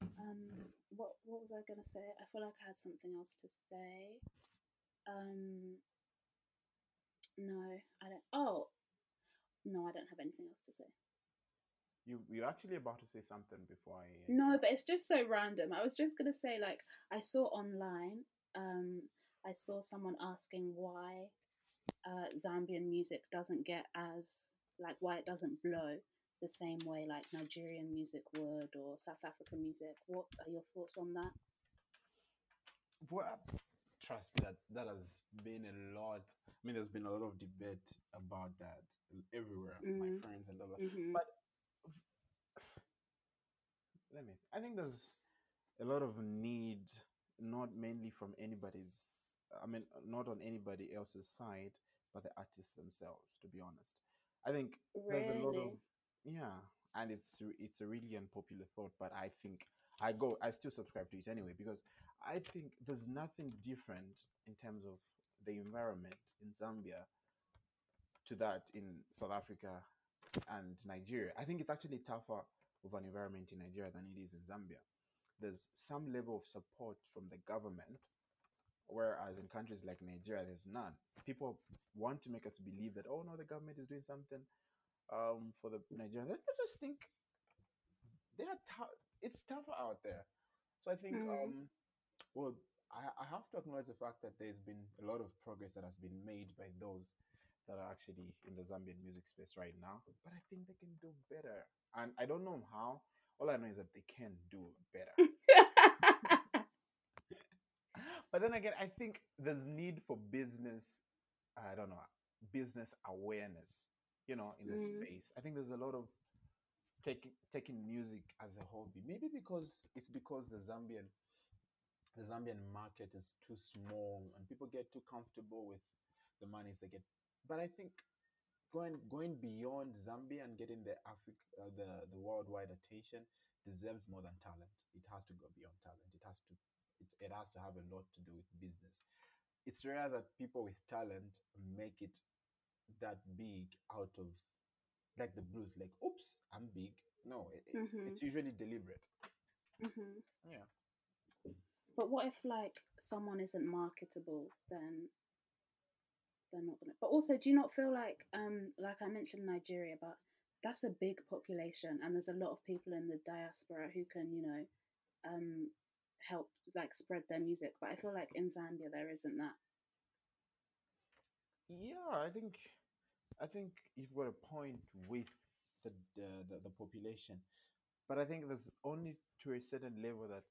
S1: Um, what what was I gonna say? I feel like I had something else to say. Um, no, I don't. Oh, no, I don't have anything else to say.
S2: You you're actually about to say something before I
S1: No, but it's just so random. I was just gonna say, like, I saw online. Um, I saw someone asking why uh, Zambian music doesn't get as like why it doesn't blow the same way like Nigerian music would or South African music. What are your thoughts on that?
S2: Well, trust me, that that has been a lot. I mean, there's been a lot of debate about that everywhere, my
S1: Mm,
S2: friends and all that.
S1: mm-hmm.
S2: But let me. I think there's a lot of need, not mainly from anybody's. I mean, not on anybody else's side, but the artists themselves. To be honest, I think there's a lot of
S1: Really?
S2: Yeah, and it's it's a really unpopular thought, but I think I go. I still subscribe to it anyway because I think there's nothing different in terms of the environment in Zambia to that in South Africa and Nigeria. I think it's actually tougher of an environment in Nigeria than it is in Zambia. There's some level of support from the government, whereas in countries like Nigeria, there's none. People want to make us believe that, oh no, the government is doing something um, for the Nigerians. I just think they are tou- it's tougher out there. So I think,
S1: Mm,
S2: um, well, I, I have to acknowledge the fact that there's been a lot of progress that has been made by those that are actually in the Zambian music space right now. But I think they can do better. And I don't know how. All I know is that they can do better. But then again, I think there's need for business, I don't know, business awareness, you know, in the
S1: mm,
S2: space. I think there's a lot of taking taking music as a hobby. Maybe because it's because the Zambian the Zambian market is too small and people get too comfortable with the monies they get. But I think going going beyond Zambia and getting the Africa uh, the the worldwide attention deserves more than talent. It has to go beyond talent. It has to it, it has to have a lot to do with business. It's rare that people with talent make it that big out of like the blues. Like, oops, I'm big. No, it,
S1: mhm,
S2: it's usually deliberate.
S1: mhm.
S2: Yeah.
S1: But what if like someone isn't marketable? Then they're not gonna. But also, do you not feel like, um, like I mentioned Nigeria, but that's a big population, and there's a lot of people in the diaspora who can, you know, um, help like spread their music. But I feel like in Zambia there isn't that.
S2: Yeah, I think I think you've got a point with the the, the, the population, but I think there's only to a certain level that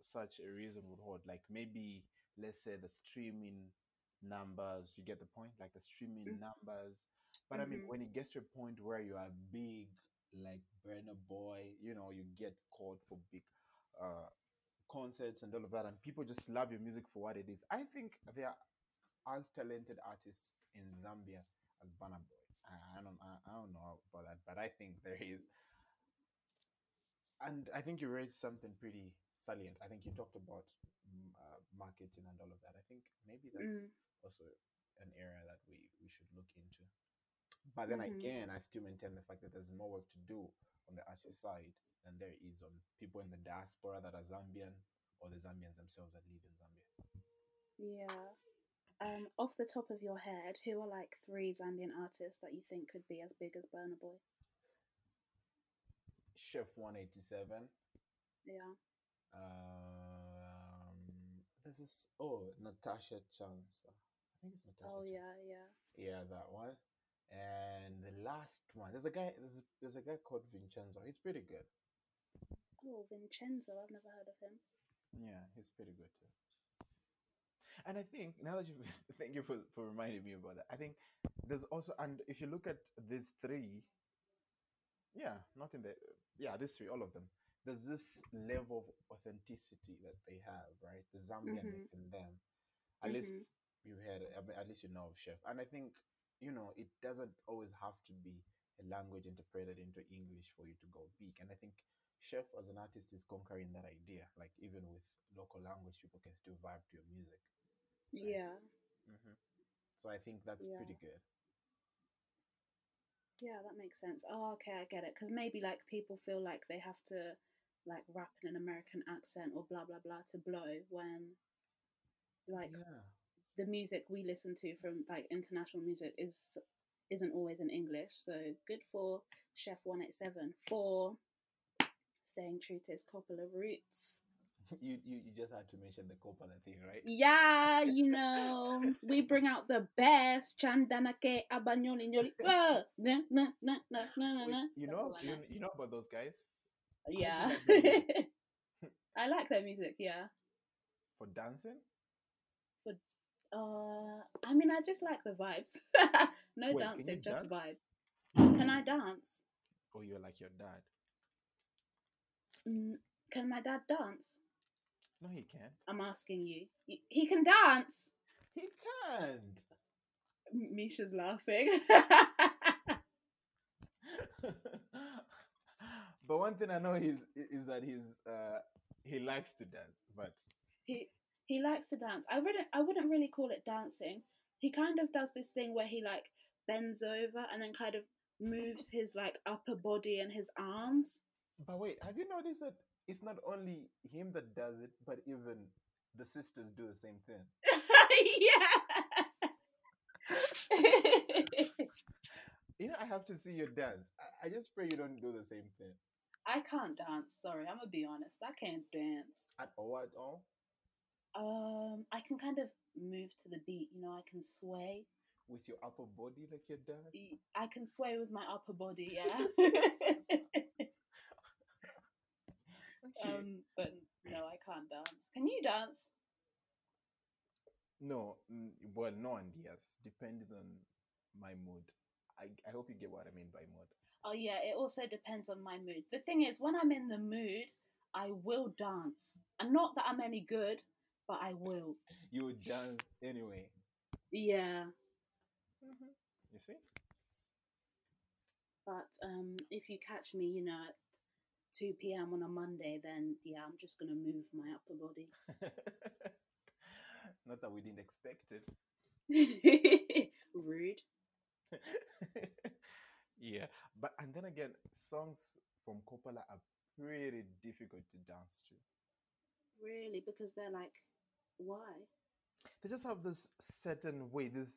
S2: such a reason would hold. Like maybe let's say the streaming numbers, you get the point, like the streaming
S1: Mm,
S2: numbers. But I mean,
S1: Mhm.
S2: when it gets to a point where you are big, like Burna Boy, you know, you get called for big uh, concerts and all of that, and people just love your music for what it is. I think there are as talented artists in Zambia as Burna Boy. I, I don't, I, I don't know about that, but I think there is and I think you raised something pretty salient. I think you talked about mm, uh, marketing and all of that. I think maybe that's
S1: Mm.
S2: also an area that we, we should look into. But then
S1: Mhm.
S2: again, I still maintain the fact that there's more work to do on the artist side than there is on people in the diaspora that are Zambian or the Zambians themselves that live in Zambia.
S1: Yeah. Um, off the top of your head, who are like three Zambian artists that you think could be as big as Burna Boy?
S2: Chef 187.
S1: Yeah.
S2: Um, there's this. Oh, Natasha Chansa. I think it's Natasha.
S1: Oh
S2: Chansa.
S1: yeah, yeah.
S2: Yeah, that one. And the last one, there's a guy. There's there's a guy called Vincenzo. He's pretty good.
S1: Oh, Vincenzo. I've never heard of him.
S2: Yeah, he's pretty good too. And I think now that you thank you for, for reminding me about that. I think there's also and if you look at these three, yeah, not in the yeah these three, all of them. There's this level of authenticity that they have, right? The Zambianness in them. At least
S1: Mhm.
S2: you had, I mean, at least you know of Chef. And I think you know it doesn't always have to be a language interpreted into English for you to go big. And I think Chef as an artist is conquering that idea. Like even with local language, people can still vibe to your music.
S1: Yeah.
S2: hmm So I think that's
S1: Yeah.
S2: pretty good.
S1: Yeah, that makes sense. Oh, okay, I get it. Because maybe like people feel like they have to like rap in an American accent or blah blah blah to blow when like
S2: yeah.
S1: the music we listen to from like international music is isn't always in English. So good for Chef One Eight Seven for staying true to his Kopala roots.
S2: You, you you just had to mention the Kopala thing, right?
S1: Yeah, you know, we bring out the best. Chanda Na Kay abanyoli nyoli. Ah, na, na, na, na, na, na,
S2: Wait,
S1: na.
S2: you know you, you know about those guys
S1: Yeah. I like their music, yeah.
S2: for dancing?
S1: For, uh, I mean, I just like the vibes. no
S2: Wait,
S1: dancing, just
S2: dance?
S1: vibes. Can I dance?
S2: Or you're like your dad?
S1: Mm, Can my dad dance?
S2: No, he can't.
S1: I'm asking you. He can dance.
S2: He can't.
S1: Misha's laughing.
S2: but one thing I know is is that he's uh he likes to dance, but
S1: he he likes to dance. I wouldn't I wouldn't really call it dancing. He kind of does this thing where he like bends over and then kind of moves his like upper body and his arms.
S2: but wait, have you noticed that it's not only him that does it, but even the sisters do the same thing.
S1: yeah.
S2: You know, I have to see your dance. I, I just pray you don't do the same thing
S1: I can't dance. Sorry, I'm gonna be honest. I can't dance.
S2: at all. At all.
S1: Um, I can kind of move to the beat. You know, I can sway.
S2: with your upper body like your dad?
S1: I can sway with my upper body. Yeah. Um, but no, I can't dance. Can you dance?
S2: no, well, no and yes, depending on my mood. I, I hope you get what I mean by mood.
S1: Oh yeah, it also depends on my mood. The thing is, when I'm in the mood, I will dance. And not that I'm any good, but I will.
S2: You would dance anyway.
S1: Yeah.
S2: You see?
S1: But um, if you catch me, you know, 2 p.m. on a Monday, then yeah, I'm just gonna move my upper body.
S2: Not that we didn't expect it.
S1: Rude.
S2: yeah, but and then again, songs from Kopala are pretty difficult to dance to.
S1: Really, because they're like, why?
S2: They just have this certain way, this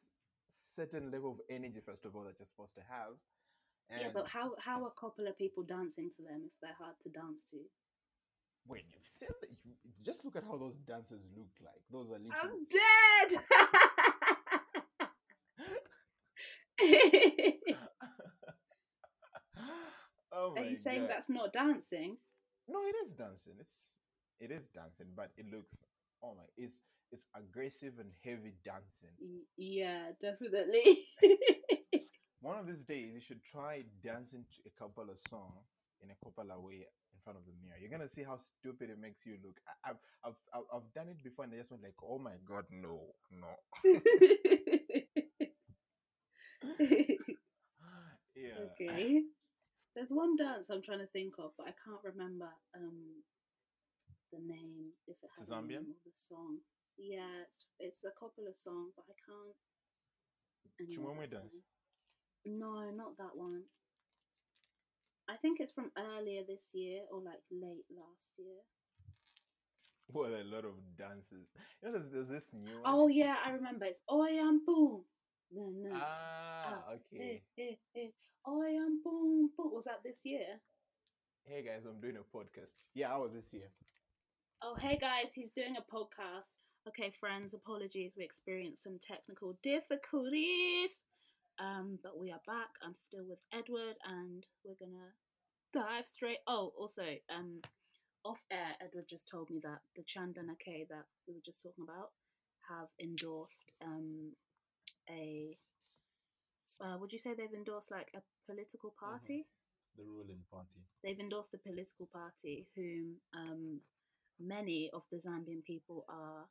S2: certain level of energy, first of all, that you're supposed to have. And
S1: Yeah, but how how are Kopala people dancing to them if they're hard to dance to?
S2: when you've seen that, you, just look at how those dancers look like. Those are little.
S1: I'm dead.
S2: oh
S1: Are you saying
S2: God.
S1: that's not dancing?
S2: No, it is dancing. It's it is dancing, but it looks oh my it's it's aggressive and heavy dancing.
S1: Yeah, definitely.
S2: One of these days you should try dancing to a couple of songs in a couple of way in front of the mirror. You're gonna see how stupid it makes you look. I, I've, I've I've I've done it before and I just went like, oh my god, no, no. yeah.
S1: okay. There's one dance I'm trying to think of, but I can't remember um the name if it has a
S2: Zambian?
S1: the song. Yeah, it's, it's a Kopala song, but I can't.
S2: Chimwemwe dance?
S1: No, not that one. I think it's from earlier this year or like late last year.
S2: Well, a lot of dances. You know, there's, there's this new one.
S1: Oh yeah, I remember. It's Oi am boom. No, no.
S2: Ah,
S1: Ah,
S2: okay.
S1: Eh, eh, eh. Oi am boom boom. Was that this year?
S2: Hey guys, I'm doing a podcast. Yeah, I was this year.
S1: Oh hey guys, he's doing a podcast. Okay, friends, apologies. We experienced some technical difficulties. Um, but we are back. I'm still with Edward and we're gonna dive straight oh also um off air Edward just told me that the Chandana that we were just talking about have endorsed um a uh, would you say they've endorsed like a political party?
S2: The ruling party.
S1: They've endorsed a political party whom um, many of the Zambian people are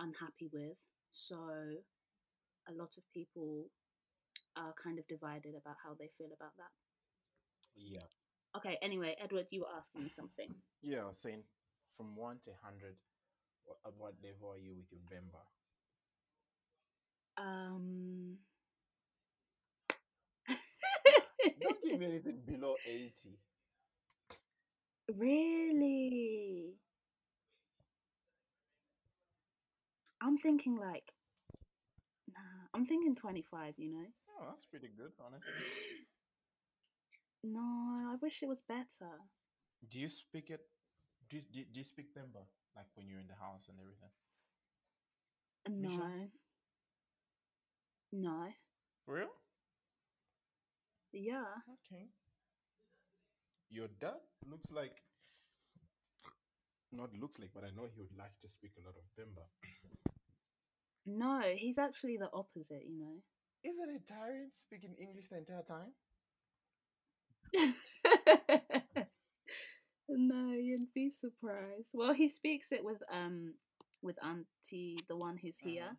S1: unhappy with. So a lot of people are kind of divided about how they feel about that.
S2: Yeah.
S1: Okay, anyway, Edward, you were asking me something.
S2: Yeah, I was saying from 1 to 100, what, at what level are you with your Bemba?
S1: Um,
S2: Don't give me anything below 80.
S1: really? I'm thinking like, nah, I'm thinking 25, you know?
S2: Oh, that's pretty good, honestly.
S1: No, I wish it was better.
S2: Do you speak it? Do you, do you- do you speak Bemba? Like when you're in the house and everything?
S1: No. No.
S2: Real?
S1: Yeah.
S2: Okay. Your dad looks like. Not looks like, but I know he would like to speak a lot of Bemba.
S1: No, he's actually the opposite, you know.
S2: Isn't it tiring speaking English the entire time?
S1: no, you'd be surprised. Well, he speaks it with um with Auntie, the one who's here.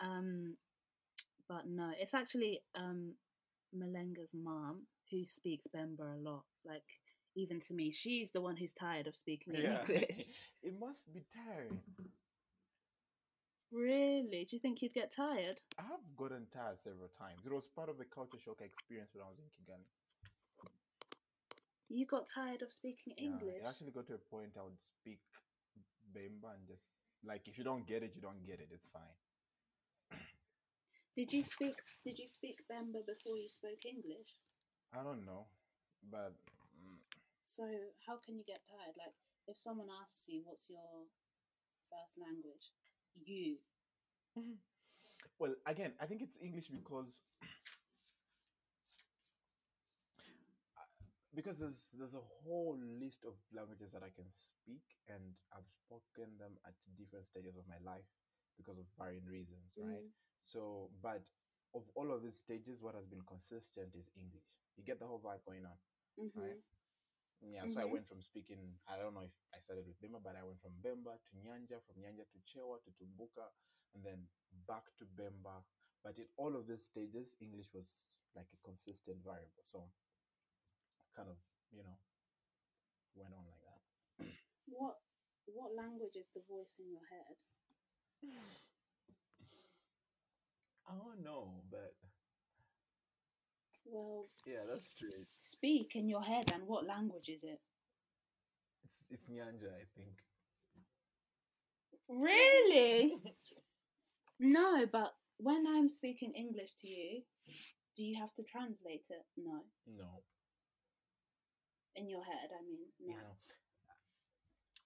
S1: Um, but no, it's actually um Malenga's mom who speaks Bemba a lot. Like even to me, she's the one who's tired of speaking in English.
S2: it must be tiring.
S1: Really? Do you think you'd get tired?
S2: I have gotten tired several times. It was part of the culture shock experience when I was in Kigali.
S1: You got tired of speaking
S2: Yeah,
S1: English.
S2: it actually got to a point I would speak Bemba and just like if you don't get it, you don't get it. It's fine.
S1: Did you speak? Did you speak Bemba before you spoke English?
S2: I don't know, but mm,
S1: So how can you get tired? Like if someone asks you, "What's your first language?" You.
S2: well, again, I think it's English because because there's there's a whole list of languages that I can speak, and I've spoken them at different stages of my life because of varying reasons, right?
S1: Mm.
S2: So, but of all of these stages, what has been consistent is English. You get the whole vibe going on.
S1: Mhm.
S2: Right. Yeah, so I
S1: Mhm.
S2: went from speaking, I don't know if I started with Bemba, but I went from Bemba to Nyanja, from Nyanja to Chewa to Tumbuka, and then back to Bemba. But in all of these stages, English was like a consistent variable. So kind of, you know, went on like that.
S1: What What language is the voice in your head?
S2: I don't know, but
S1: Well,
S2: yeah, that's true.
S1: speak in your head, and what language is it?
S2: It's it's Nyanja, I think.
S1: Really? no, but when I'm speaking English to you, do you have to translate it? No.
S2: No.
S1: In your head, I mean. No.
S2: Yeah.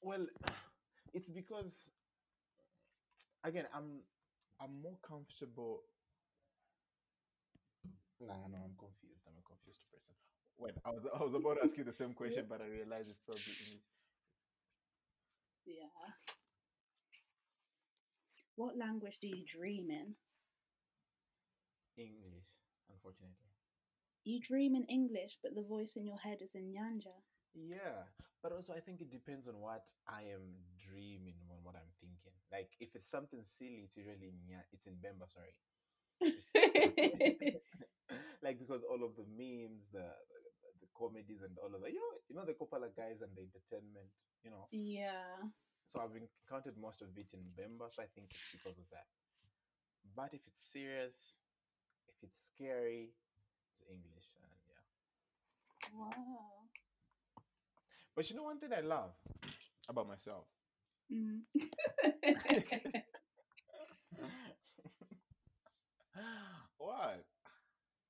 S2: Well, it's because again, I'm I'm more comfortable. Nah, no, I'm confused. I'm a confused person. Wait, I was I was about to ask you the same question, but I realized it's probably English.
S1: Yeah. What language do you dream in?
S2: English, unfortunately.
S1: You dream in English, but the voice in your head is in Nyanja.
S2: Yeah, but also I think it depends on what I am dreaming, on what I'm thinking. Like if it's something silly, it's usually in Nya- it's in Bemba. Sorry. like because all of the memes, the the comedies, and all of that, you know, you know the Kopala guys and the entertainment, you know.
S1: yeah.
S2: So I've encountered most of it in Bemba, so I think it's because of that. But if it's serious, if if it's scary, it's English, and yeah.
S1: Wow.
S2: But you know one thing I love about myself.
S1: Mm.
S2: what?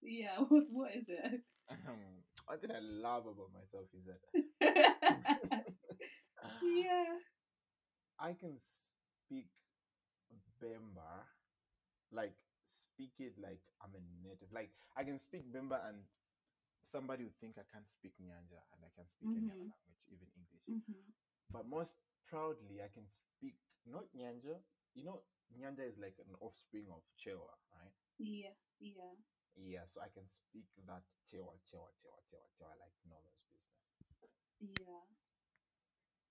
S1: Yeah. What, what is it?
S2: Um, one thing I love about myself is that
S1: yeah.
S2: I can speak Bemba, like speak it like I'm a native. Like I can speak Bemba, and somebody would think I can't speak Nyanja, and I can speak any other
S1: Mhm.
S2: language, even English.
S1: hmm
S2: But most proudly, I can speak not Nyanja. You know, Nyanja is like an offspring of Chewa, right?
S1: Yeah. Yeah.
S2: Yeah, so I can speak that Chewa, Chewa, Chewa, Chewa, Chewa like no one's business.
S1: Yeah.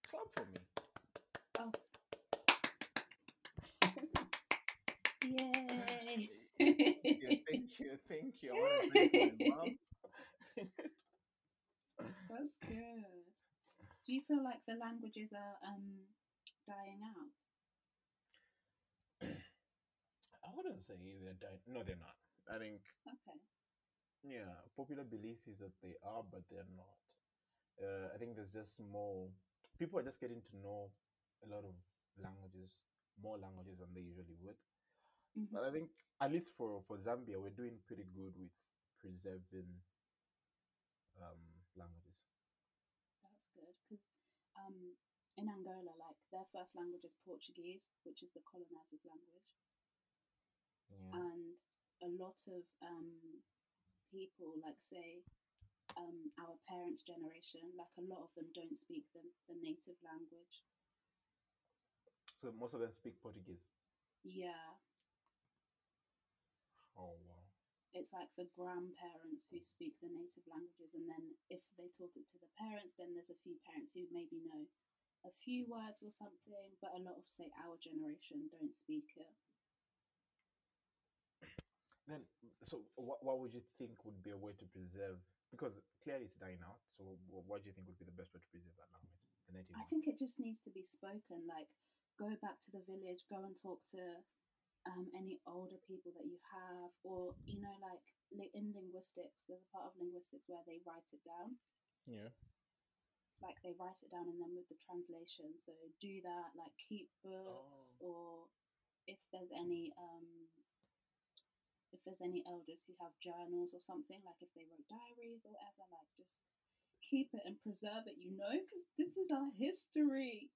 S2: Clap for me.
S1: Oh. Yay.
S2: Thank you, thank you, thank you. I want to thank my mom.
S1: That's good. Do you feel like the languages are um dying out?
S2: I wouldn't say they're dying. No, they're not. I think,
S1: Okay.
S2: yeah, popular belief is that they are, but they're not. Uh, I think there's just more. People are just getting to know a lot of languages, more languages than they usually would.
S1: Mhm.
S2: But I think, at least for, for Zambia, we're doing pretty good with preserving um, languages.
S1: That's good because um in Angola, like their first language is Portuguese, which is the colonizers' language,
S2: Yeah.
S1: and a lot of um people, like say um our parents' generation, like a lot of them don't speak the the native language.
S2: so most of them speak Portuguese.
S1: Yeah,
S2: Oh, wow.
S1: it's like the grandparents who speak the native languages, and then if they taught it to the parents, then there's a few parents who maybe know a few words or something, but a lot of say our generation don't speak it.
S2: Then, so what, what would you think would be a way to preserve? Because clearly it's dying out. So, wh- what do you think would be the best way to preserve that language, the native
S1: I
S2: one?
S1: think it just needs to be spoken. Like, go back to the village, go and talk to um, any older people that you have, or you know, like li- in linguistics, there's a part of linguistics where they write it down.
S2: Yeah.
S1: Like they write it down and then with the translation. So do that. Like keep books, or if there's any um, if there's any elders who have journals or something, like if they wrote diaries or whatever, like just keep it and preserve it. You know, because this is our history.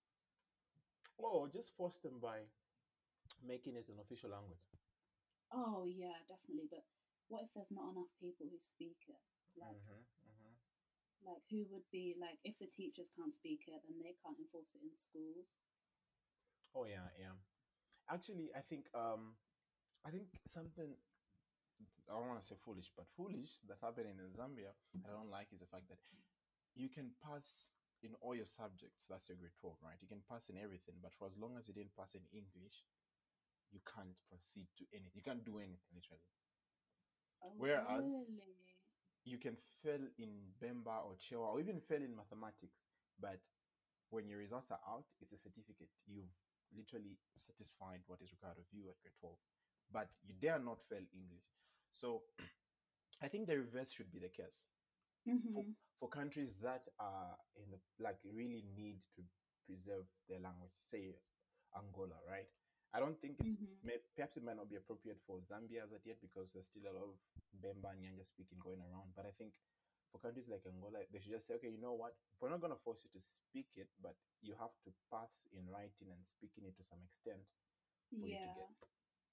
S2: Or just force them by making it an official language.
S1: Oh yeah, definitely. But what if there's not enough people who speak it? Like,
S2: Mm-hmm, mm-hmm.
S1: like who would be like if the teachers can't speak it, then they can't enforce it in schools.
S2: Oh yeah, yeah. Actually, I think um, I think something I don't want to say foolish, but foolish that's happening in Zambia. I don't like is the fact that you can pass in all your subjects. That's your grade twelve, right? You can pass in everything, but for as long as you didn't pass in English, you can't proceed to anything. You can't do anything literally.
S1: Oh,
S2: Whereas-
S1: really?
S2: you can fail in Bemba or Chewa or even fail in mathematics, but when your results are out, it's a certificate. You've literally satisfied what is required of you at grade 12, but you dare not fail English. So I think the reverse should be the case
S1: Mhm.
S2: for countries that are in the like really need to preserve their language, say Angola, right? I don't think it's
S1: Mhm.
S2: may, perhaps it might not be appropriate for Zambia as yet because there's still a lot of Bemba and Nyanja speaking going around. But I think for countries like Angola, they should just say, okay, you know what? We're not going to force you to speak it, but you have to pass in writing and speaking it to some extent for you to
S1: Yeah.
S2: get.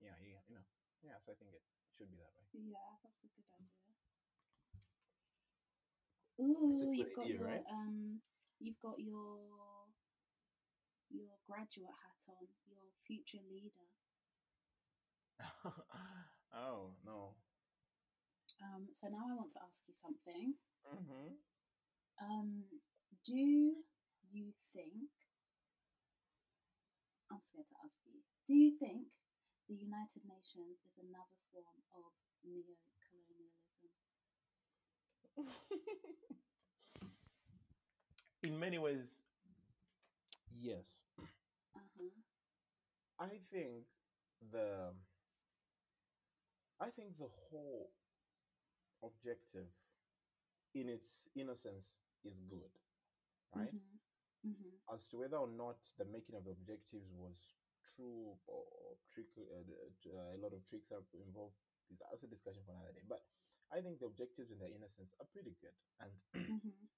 S2: Yeah, yeah, you know, yeah. So I think it should be that way.
S1: Yeah, that's a good idea. Ooh, you've got
S2: idea,
S1: your
S2: right?
S1: um, you've got your your graduate hat on, your future leader.
S2: oh no.
S1: Um, so now I want to ask you something.
S2: Mm-hmm.
S1: Um, do you think? I'm scared to ask you. Do you think the United Nations is another form of neo-colonialism?
S2: in many ways, yes.
S1: Uh huh.
S2: I think the I think the whole objective, in its innocence, is good, right?
S1: Mhm. Mhm.
S2: As to whether or not the making of the objectives was true or, or trick, uh, uh, a lot of tricks are involved. is- That's a discussion for another day. But I think the objectives in their innocence are pretty good, and
S1: Mhm.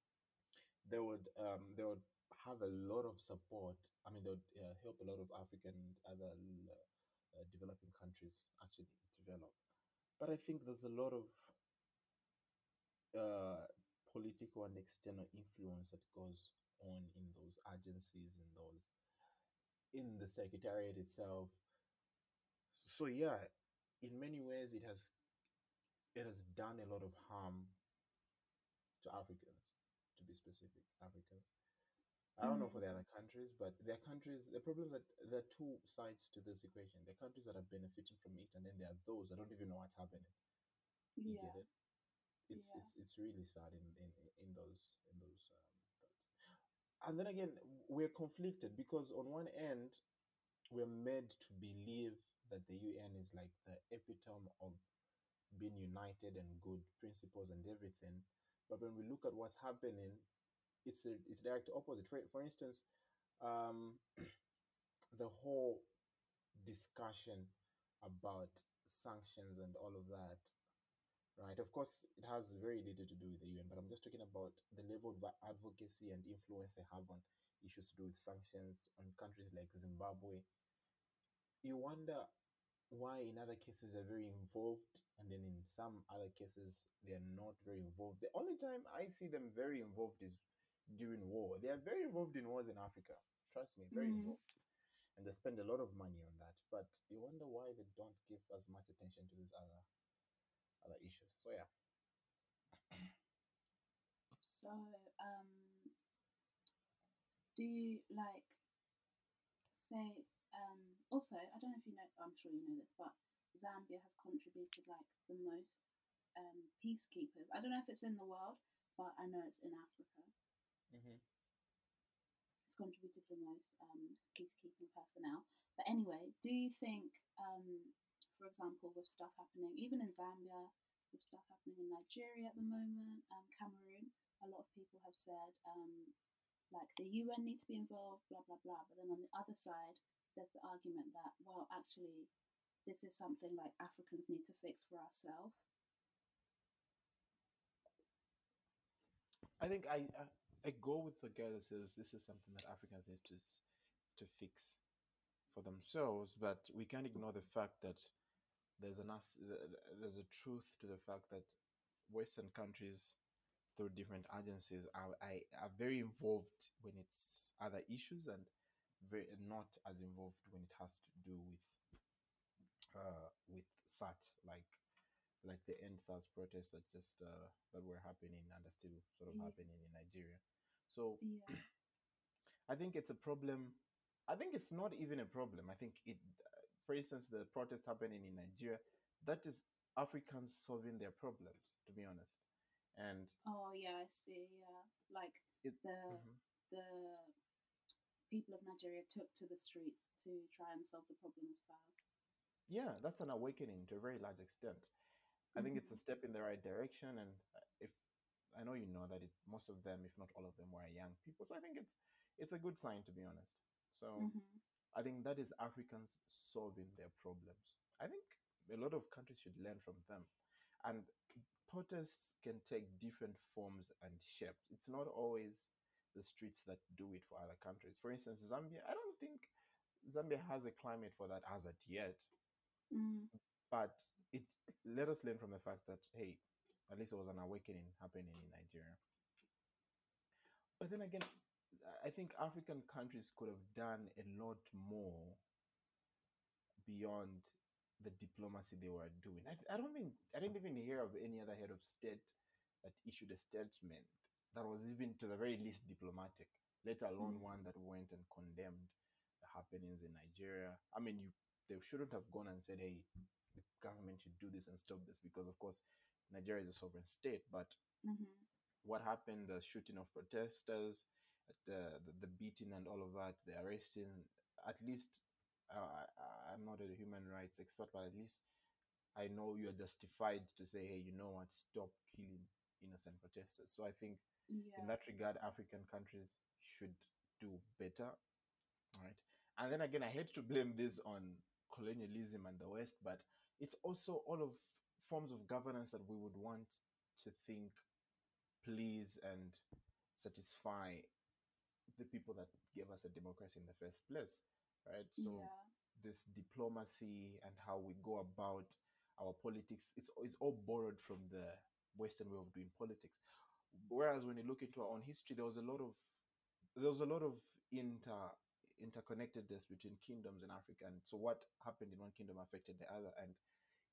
S2: they would um, they would have a lot of support. I mean, they would uh, help a lot of African and other uh, uh, developing countries actually develop. But I think there's a lot of uh, political and external influence that goes on in those agencies and those in the secretariat itself. So yeah, in many ways, it has it has done a lot of harm to Africans, to be specific, Africans. I don't know for
S1: Mm.
S2: the other countries, but there are countries. The problem that there are two sides to this equation. There are countries that are benefiting from it, and then there are those that don't even know what's happening. You
S1: Yeah.
S2: get it? It's
S1: Yeah.
S2: it's it's really sad in in, in those in those. And then again, we're conflicted because on one end, we're made to believe that the UN is like the epitome of being united and good principles and everything. But when we look at what's happening, it's a it's direct opposite. For for instance, um, the whole discussion about sanctions and all of that, right? Of course, it has very little to do with the UN, but I'm just talking about the level of advocacy and influence they have on issues to do with sanctions on countries like Zimbabwe. You wonder why in other cases they're very involved and then in some other cases they're not very involved. The only time I see them very involved is during war. They are very involved in wars in Africa. Trust me, very
S1: Mhm.
S2: involved. And they spend a lot of money on that. But you wonder why they don't give as much attention to these other other issues. So yeah.
S1: So, um, do you like say um also I don't know if you know I'm sure you know this, but Zambia has contributed like the most um peacekeepers. I don't know if it's in the world, but I know it's in Africa.
S2: Mm-hmm.
S1: It's contributed the most um peacekeeping personnel. But anyway, do you think um for example with stuff happening even in Zambia, with stuff happening in Nigeria at the moment, um Cameroon, a lot of people have said um like the UN need to be involved, blah blah blah. But then on the other side, there's the argument that well, actually, this is something like Africans need to fix for ourselves.
S2: I think I, I I go with the guy that says this is something that Africans need to to fix for themselves, but we can't ignore the fact that there's an there's a truth to the fact that Western countries through different agencies are I, are very involved when it's other issues and very not as involved when it has to do with uh with such like like the end SARS protests that just uh that were happening and are still sort of
S1: Yeah.
S2: happening in Nigeria. So
S1: Yeah.
S2: I think it's a problem. I think it's not even a problem. I think it, for instance, the protests happening in Nigeria, that is Africans solving their problems, to be honest. And
S1: Oh yeah, I see. Yeah, like
S2: it,
S1: the
S2: Mhm.
S1: the people of Nigeria took to the streets to try and solve the problem of SARS.
S2: yeah, that's an awakening to a very large extent. I think it's a
S1: Mhm.
S2: step in the right direction. And uh, if I know you know that it, most of them, if not all of them, were young people, so I think it's it's a good sign, to be honest. So.
S1: Mhm.
S2: I think that is Africans solving their problems. I think a lot of countries should learn from them. And protests can take different forms and shapes. It's not always the streets that do it for other countries. For instance, Zambia, I don't think Zambia has a climate for that as at yet.
S1: Mm.
S2: But it let us learn from the fact that hey, at least there was an awakening happening in Nigeria. But then again, I think African countries could have done a lot more beyond the diplomacy they were doing. I, I don't think I didn't even hear of any other head of state that issued a statement that was even to the very least diplomatic, let alone
S1: Mm.
S2: one that went and condemned the happenings in Nigeria. I mean, you they shouldn't have gone and said, "Hey, the government should do this and stop this," because of course Nigeria is a sovereign state. But
S1: Mhm.
S2: what happened, the shooting of protesters, the the, the beating and all of that, the arresting, at least uh, I, I'm not a human rights expert, but at least I know you're justified to say, hey, you know what, stop killing innocent protesters. So I think
S1: Yeah.
S2: in that regard, African countries should do better, right? And then again, I hate to blame this on colonialism and the West, but it's also all of forms of governance that we would want to think please and satisfy the people that gave us a democracy in the first place, right? So
S1: yeah.
S2: this diplomacy and how we go about our politics it's, it's all borrowed from the western way of doing politics whereas when you look into our own history there was a lot of there was a lot of inter interconnectedness between kingdoms in africa and so what happened in one kingdom affected the other and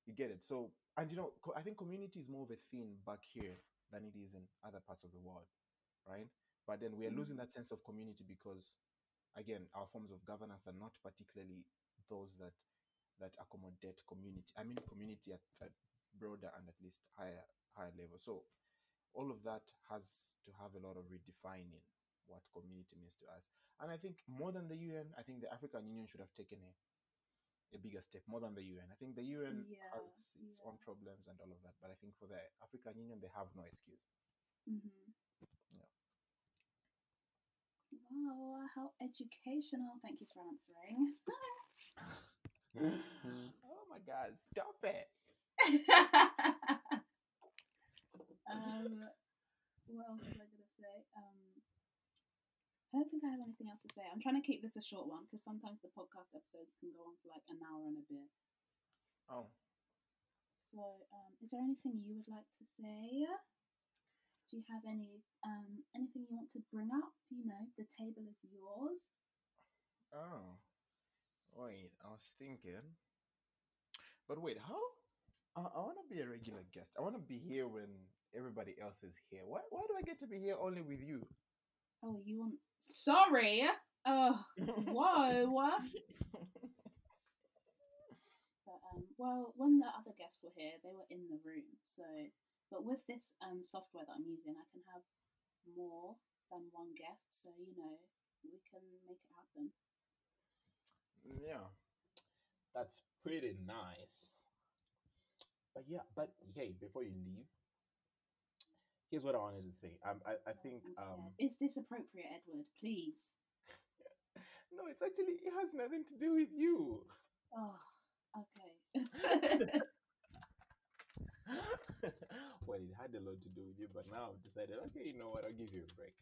S2: you get it so and you know co- i think community is more of a thing back here than it is in other parts of the world right but then we are losing
S1: Mhm.
S2: that sense of community because again our forms of governance are not particularly those that that accommodate community i mean community at, at broader and at least higher higher level so all of that has to have a lot of redefining what community means to us and i think more than the un i think the african union should have taken a, a bigger step more than the un i think the un
S1: Yeah,
S2: has its
S1: yeah.
S2: own problems and all of that but i think for the african union they have no excuse
S1: Mm-hmm.
S2: Yeah.
S1: Wow, how educational. Thank you for answering.
S2: oh my god stop it
S1: um, what else was I going to say? Um, I don't think I have anything else to say. I'm trying to keep this a short one because sometimes the podcast episodes can go on for like an hour and a bit.
S2: oh
S1: So, um, is there anything you would like to say? Do you have any um, anything you want to bring up? You know, the table is yours.
S2: Oh, wait, I was thinking. But wait, how? I, I want to be a regular guest. I want to be here when everybody else is here. Why, why do I get to be here only with you?
S1: Oh, you want? Sorry. Oh, whoa. But um, well, when the other guests were here, they were in the room. So, but with this um software that I'm using, I can have more than one guest. So you know, we can make it happen.
S2: yeah, that's pretty nice. But yeah, but hey, before you leave, here's what I wanted to say. Um, I, I think um,
S1: is this appropriate, Edward? Please.
S2: no, it's actually it has nothing to do with you.
S1: Oh, okay.
S2: well, it had a lot to do with you, but now I've decided, okay, you know what? I'll give you a break.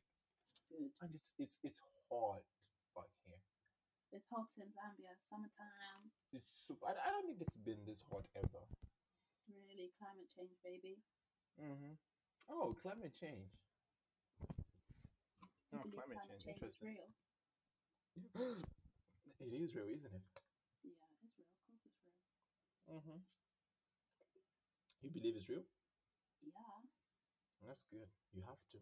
S2: And it's it's it's hot back here.
S1: It's hot in Zambia, summertime.
S2: It's super. I, I don't think it's been this hot ever.
S1: Really, climate change, baby.
S2: Mm-hmm. Oh, climate change.
S1: You
S2: Oh, climate change.
S1: is
S2: Interesting.
S1: real?
S2: it is real, isn't it?
S1: Yeah, it's real. Of course, it's real.
S2: Mm-hmm. You believe it's real?
S1: Yeah.
S2: That's good. You have to.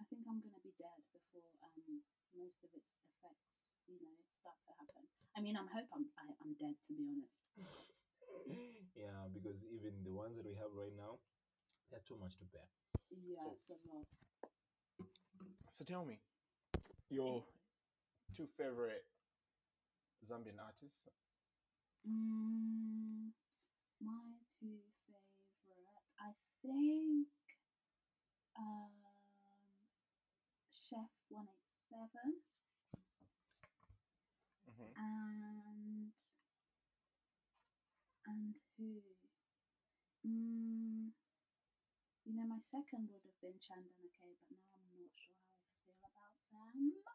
S1: I think I'm gonna be dead before um most of its effects, you know, start to happen. I mean, I'm hope I'm I, I'm dead to be honest.
S2: yeah, because even the ones that we have right now, they're too much to bear.
S1: Yeah, it's a lot.
S2: So tell me, your two favorite Zambian artists?
S1: Mm, my two favorite, I think, um, Chef One Eight Seven
S2: Mm-hmm.
S1: and and who? Mm, you know, my second would have been Chanda Na Kay, but now I'm not sure how I feel about them.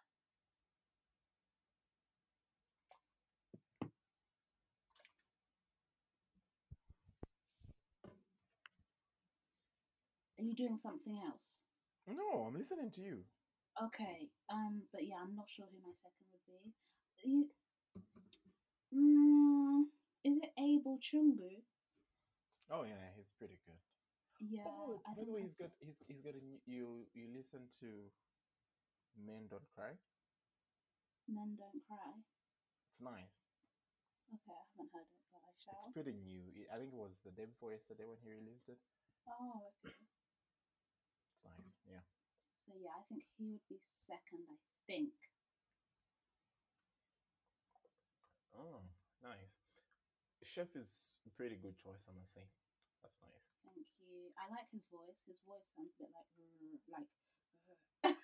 S1: Are you doing something else?
S2: No, I'm listening to you.
S1: Okay, um, but yeah, I'm not sure who my second would be. You, mm, is it Abel Chungu?
S2: Oh yeah, he's pretty good.
S1: Yeah,
S2: oh,
S1: I
S2: by the way, he's got he's, he's got a new, you you listen to Men Don't Cry.
S1: Men Don't Cry.
S2: It's nice.
S1: Okay, I haven't heard it, but I shall.
S2: It's pretty new. I- I think it was the day before yesterday when he released it.
S1: Oh, okay.
S2: Yeah.
S1: So yeah, I think he would be second. I think.
S2: Oh, nice. Chef is a Pretty good choice, I must say. That's nice.
S1: Thank you. I like his voice. His voice sounds a bit like like.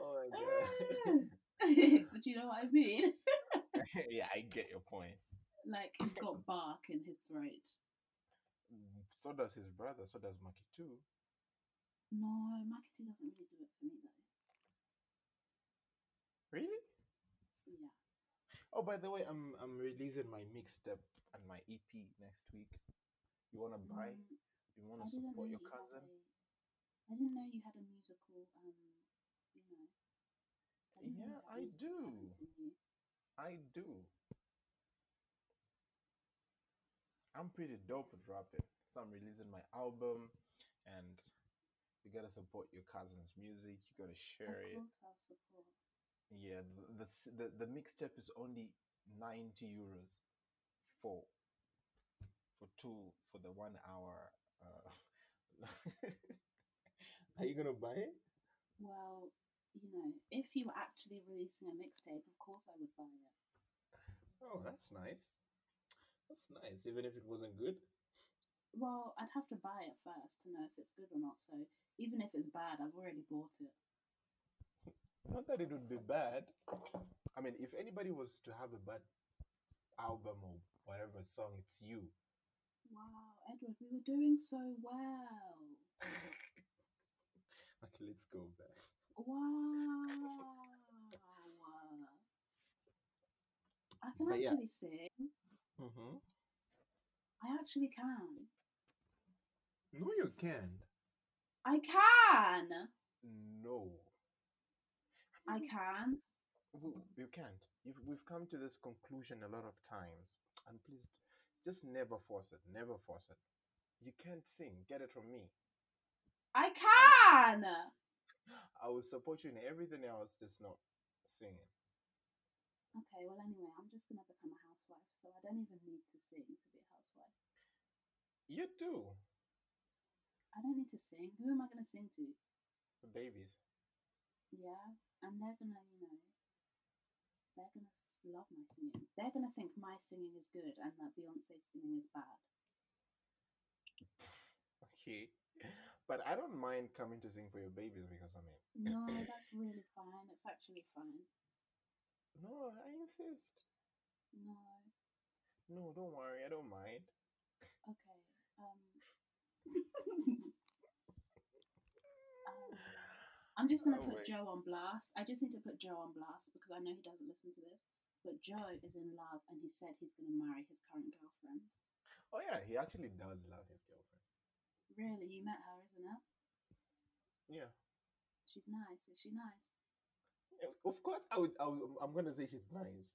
S2: oh my god.
S1: but you know what I mean?
S2: yeah, I get your point.
S1: Like he's got bark in his throat.
S2: Mm, So does his brother. So does Macky 2.
S1: No, Macky 2 doesn't really do it for me though.
S2: Really?
S1: Yeah.
S2: Oh, by the way, I'm I'm releasing my mixtape and my EP next week. You wanna buy?
S1: Mm,
S2: You wanna support your
S1: had
S2: cousin?
S1: I didn't know you had a musical. Um, you know. I
S2: Yeah, I do.
S1: you.
S2: I do. I'm pretty dope at rapping. So I'm releasing my album and you gotta support your cousin's music, you gotta share
S1: Of
S2: it.
S1: course, I'll support.
S2: Yeah, the the the, the mixtape is only 90 euros for for two for the one hour uh Are you gonna buy it?
S1: Well, you know, if you were actually releasing a mixtape, of course I would buy it.
S2: Oh, that's nice. That's nice, even if it wasn't good.
S1: Well, I'd have to buy it first to know if it's good or not. So even if it's bad, I've already bought it.
S2: Not that it would be bad. I mean, if anybody was to have a bad album or whatever song, it's you.
S1: Wow, Edward, we were doing so well.
S2: Okay, let's go back.
S1: Wow. I can
S2: But yeah.
S1: actually sing.
S2: Mm-hmm.
S1: I actually can.
S2: No, you can't.
S1: I can.
S2: No.
S1: I can.
S2: You can't. You've, we've come to this conclusion a lot of times. And please, just never force it. Never force it. You can't sing. Get it from me.
S1: I can.
S2: I will support you in everything else, just not singing.
S1: Okay, well, anyway, I'm just going to become a housewife, so I don't even need to sing to be a housewife.
S2: You do.
S1: I don't need to sing. Who am I going to sing to?
S2: The babies.
S1: Yeah, and they're going to, you know, they're going to love my singing. They're going to think my singing is good and that Beyonce's singing is bad.
S2: Okay. But I don't mind coming to sing for your babies because I mean,
S1: No, that's really fine. It's actually fine.
S2: No, I insist.
S1: No.
S2: No, don't worry, I don't mind.
S1: Okay. Um. um, I'm just gonna
S2: Oh,
S1: put
S2: wait.
S1: Joe on blast. I just need to put Joe on blast because I know he doesn't listen to this. But Joe is in love, and he said he's gonna marry his current girlfriend.
S2: Oh yeah, he actually does love his girlfriend.
S1: Really, you met her, isn't it?
S2: Yeah.
S1: She's nice. Is she nice?
S2: Of course, I would. I would I'm gonna say she's nice.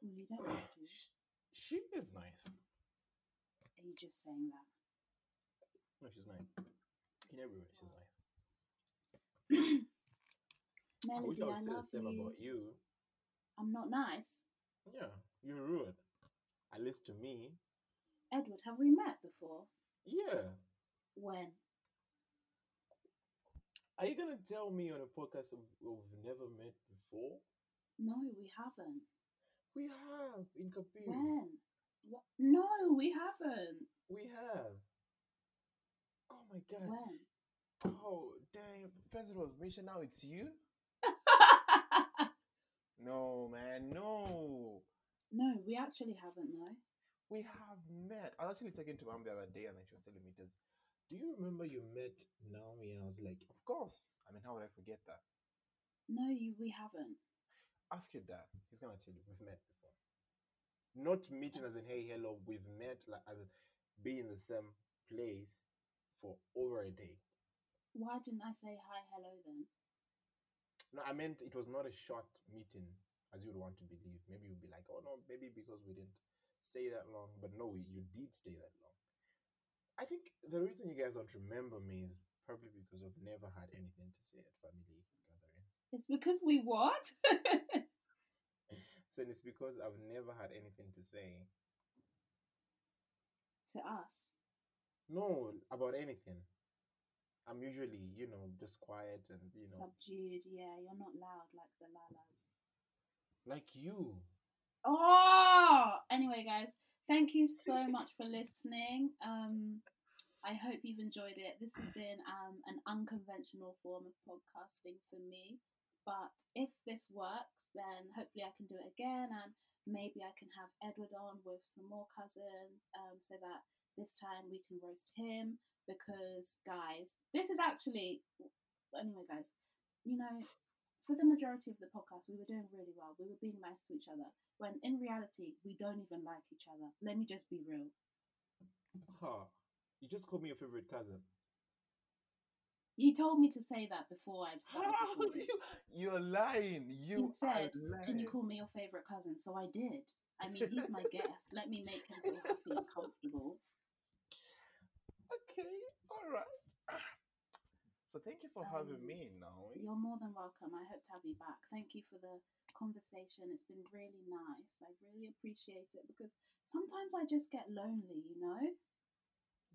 S1: You don't have to.
S2: Sh- She is nice.
S1: Are you just saying that?
S2: No, she's nice. In every way, she's nice. I
S1: Melody,
S2: I
S1: I,
S2: say
S1: love
S2: the same
S1: you.
S2: about you.
S1: I'm not nice.
S2: Yeah, you're rude. At least to me.
S1: Edward, have we met before?
S2: Yeah.
S1: When?
S2: Are you gonna tell me on a podcast of, we've never met before?
S1: No, we haven't.
S2: We have in Kapiri.
S1: When? What? No, we haven't.
S2: We have. Oh my god.
S1: When?
S2: Oh damn. First it was Misha, now it's you? No man, no.
S1: no, we actually haven't, no.
S2: We have met. I was actually talking to mom the other day and then she was telling me this. Do you remember you met Naomi? And I was like, Of course. I mean, how would I forget that?
S1: No, you, we haven't.
S2: Ask your dad. He's gonna tell you we've met before. Not meeting as in hey hello. We've met like as in being in the same place for over a day.
S1: Why didn't I say hi, hello then?
S2: No, I meant it was not a short meeting as you would want to believe. Maybe you'd be like, oh no, maybe because we didn't stay that long. But no, you did stay that long. I think the reason you guys don't remember me is probably because I've never had anything to say at family gatherings.
S1: It's because we what?
S2: So it's because I've never had anything to say.
S1: to us.
S2: No, about anything. I'm usually, you know, just quiet and you know,
S1: Subdued, yeah, you're not loud like the Lalas.
S2: like you. Oh!
S1: Thank you so much for listening. Um, I hope you've enjoyed it. This has been um, an unconventional form of podcasting for me. But if this works, then hopefully I can do it again and maybe I can have Edward on with some more cousins um, so that this time we can roast him. Because, guys, this is actually, anyway, guys, you know, for the majority of the podcast, we were doing really well. We were being nice to each other. When in reality, we don't even like each other. Let me just be real.
S2: Huh. You just called me your favorite cousin.
S1: You told me to say that before I started
S2: How? You, you're lying. You
S1: You said,
S2: lying.
S1: Can you call me your favorite cousin? So I did. I mean, he's my guest. Let me make him feel happy and comfortable.
S2: Okay, all right. So thank you for having
S1: Um,
S2: me now.
S1: You're more than welcome. I hope to have you back. Thank you for the conversation. It's been really nice. I really appreciate it because sometimes I just get lonely, you know?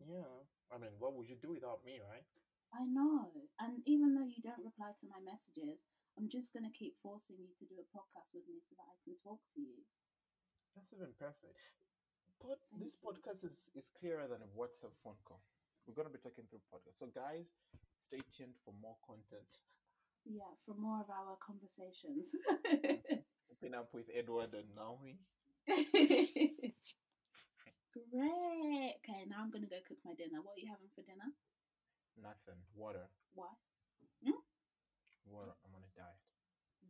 S2: Yeah. I mean, what would you do without me, right?
S1: I know. And even though you don't reply to my messages, I'm just going to keep forcing you to do a podcast with me so that I can talk to you.
S2: That's even perfect. But
S1: Thank
S2: this
S1: you.
S2: podcast is, is clearer than a WhatsApp phone call. We're gonna be talking through podcast. So guys, stay tuned for more content.
S1: Yeah, for more of our conversations.
S2: Keeping up with Edward and Naomi.
S1: Great. Okay, now I'm to go cook my dinner. What are you having for dinner?
S2: Nothing. Water.
S1: What?
S2: Water. I'm on a diet.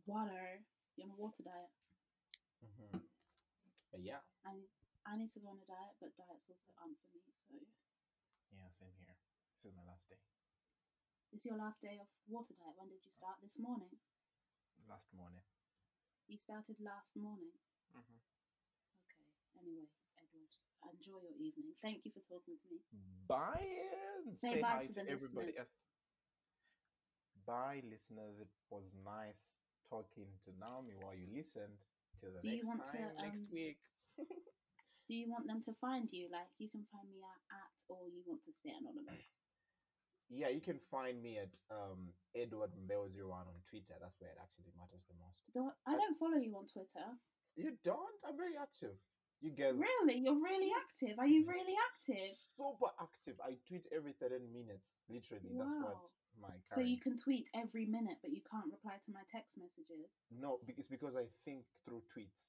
S1: Water. You're on a water diet.
S2: hmm But yeah,
S1: I I need to go on a diet, but diets also aren't for me. So
S2: yeah, same here. This is my last day.
S1: It's your last day of water diet. When did you start? This morning.
S2: Last morning.
S1: You started last morning.
S2: hmm
S1: Okay. Anyway, Edward, enjoy your evening. Thank you for talking to me.
S2: Bye. and
S1: Say bye
S2: hi
S1: to the
S2: everybody.
S1: listeners.
S2: Bye, listeners. It was nice talking to Naomi while you listened. Till the
S1: Do you
S2: next
S1: want to,
S2: time, next
S1: um,
S2: week.
S1: Do you want them to find you? Like you can find me at, at or you want to stay anonymous?
S2: Yeah, you can find me at um Edward Mbeo01 on Twitter. That's where it actually matters the most.
S1: Don't, I don't follow you on Twitter.
S2: You don't? I'm very active. You guys
S1: Really? You're really active. Are you really active?
S2: super active. I tweet every 13 minutes. Literally. That's what
S1: Wow.
S2: my
S1: So you can tweet every minute, but you can't reply to my text messages.
S2: No, it's because I think through tweets.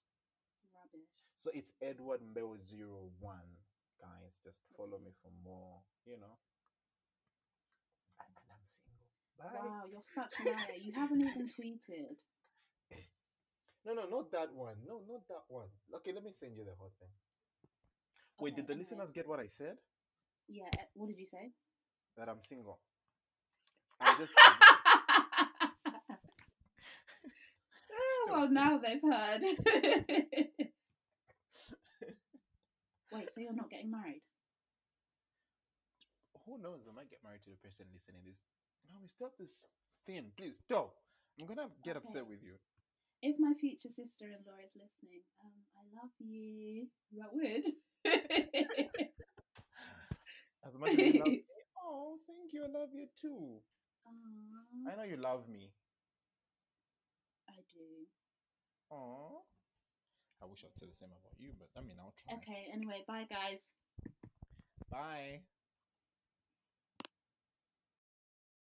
S1: Rubbish.
S2: So it's Edward Mbeo01. Guys, just follow me for more, you know. And, and I'm single. Bye.
S1: Wow, you're such a liar. You haven't even tweeted.
S2: No, no, not that one. No, not that one. Okay, let me send you the whole thing. Wait,
S1: Okay,
S2: did the
S1: anyway.
S2: listeners get what I said?
S1: Yeah. eh, What did you say?
S2: That I'm single. I just said,
S1: Oh, well, now they've heard. Wait, so you're not getting married?
S2: who knows? I might get married to the person listening this. No, we stop this thing, please. Stop. I'm gonna get upset with you.
S1: If my future sister-in-law is listening, um, I love you. That weird?
S2: As much as you love me, oh, thank you. I love you too.
S1: Aw,
S2: I know you love me.
S1: I do.
S2: Oh, I wish I'd say the same about you, but I mean, I'll try.
S1: Okay, anyway, bye guys.
S2: Bye.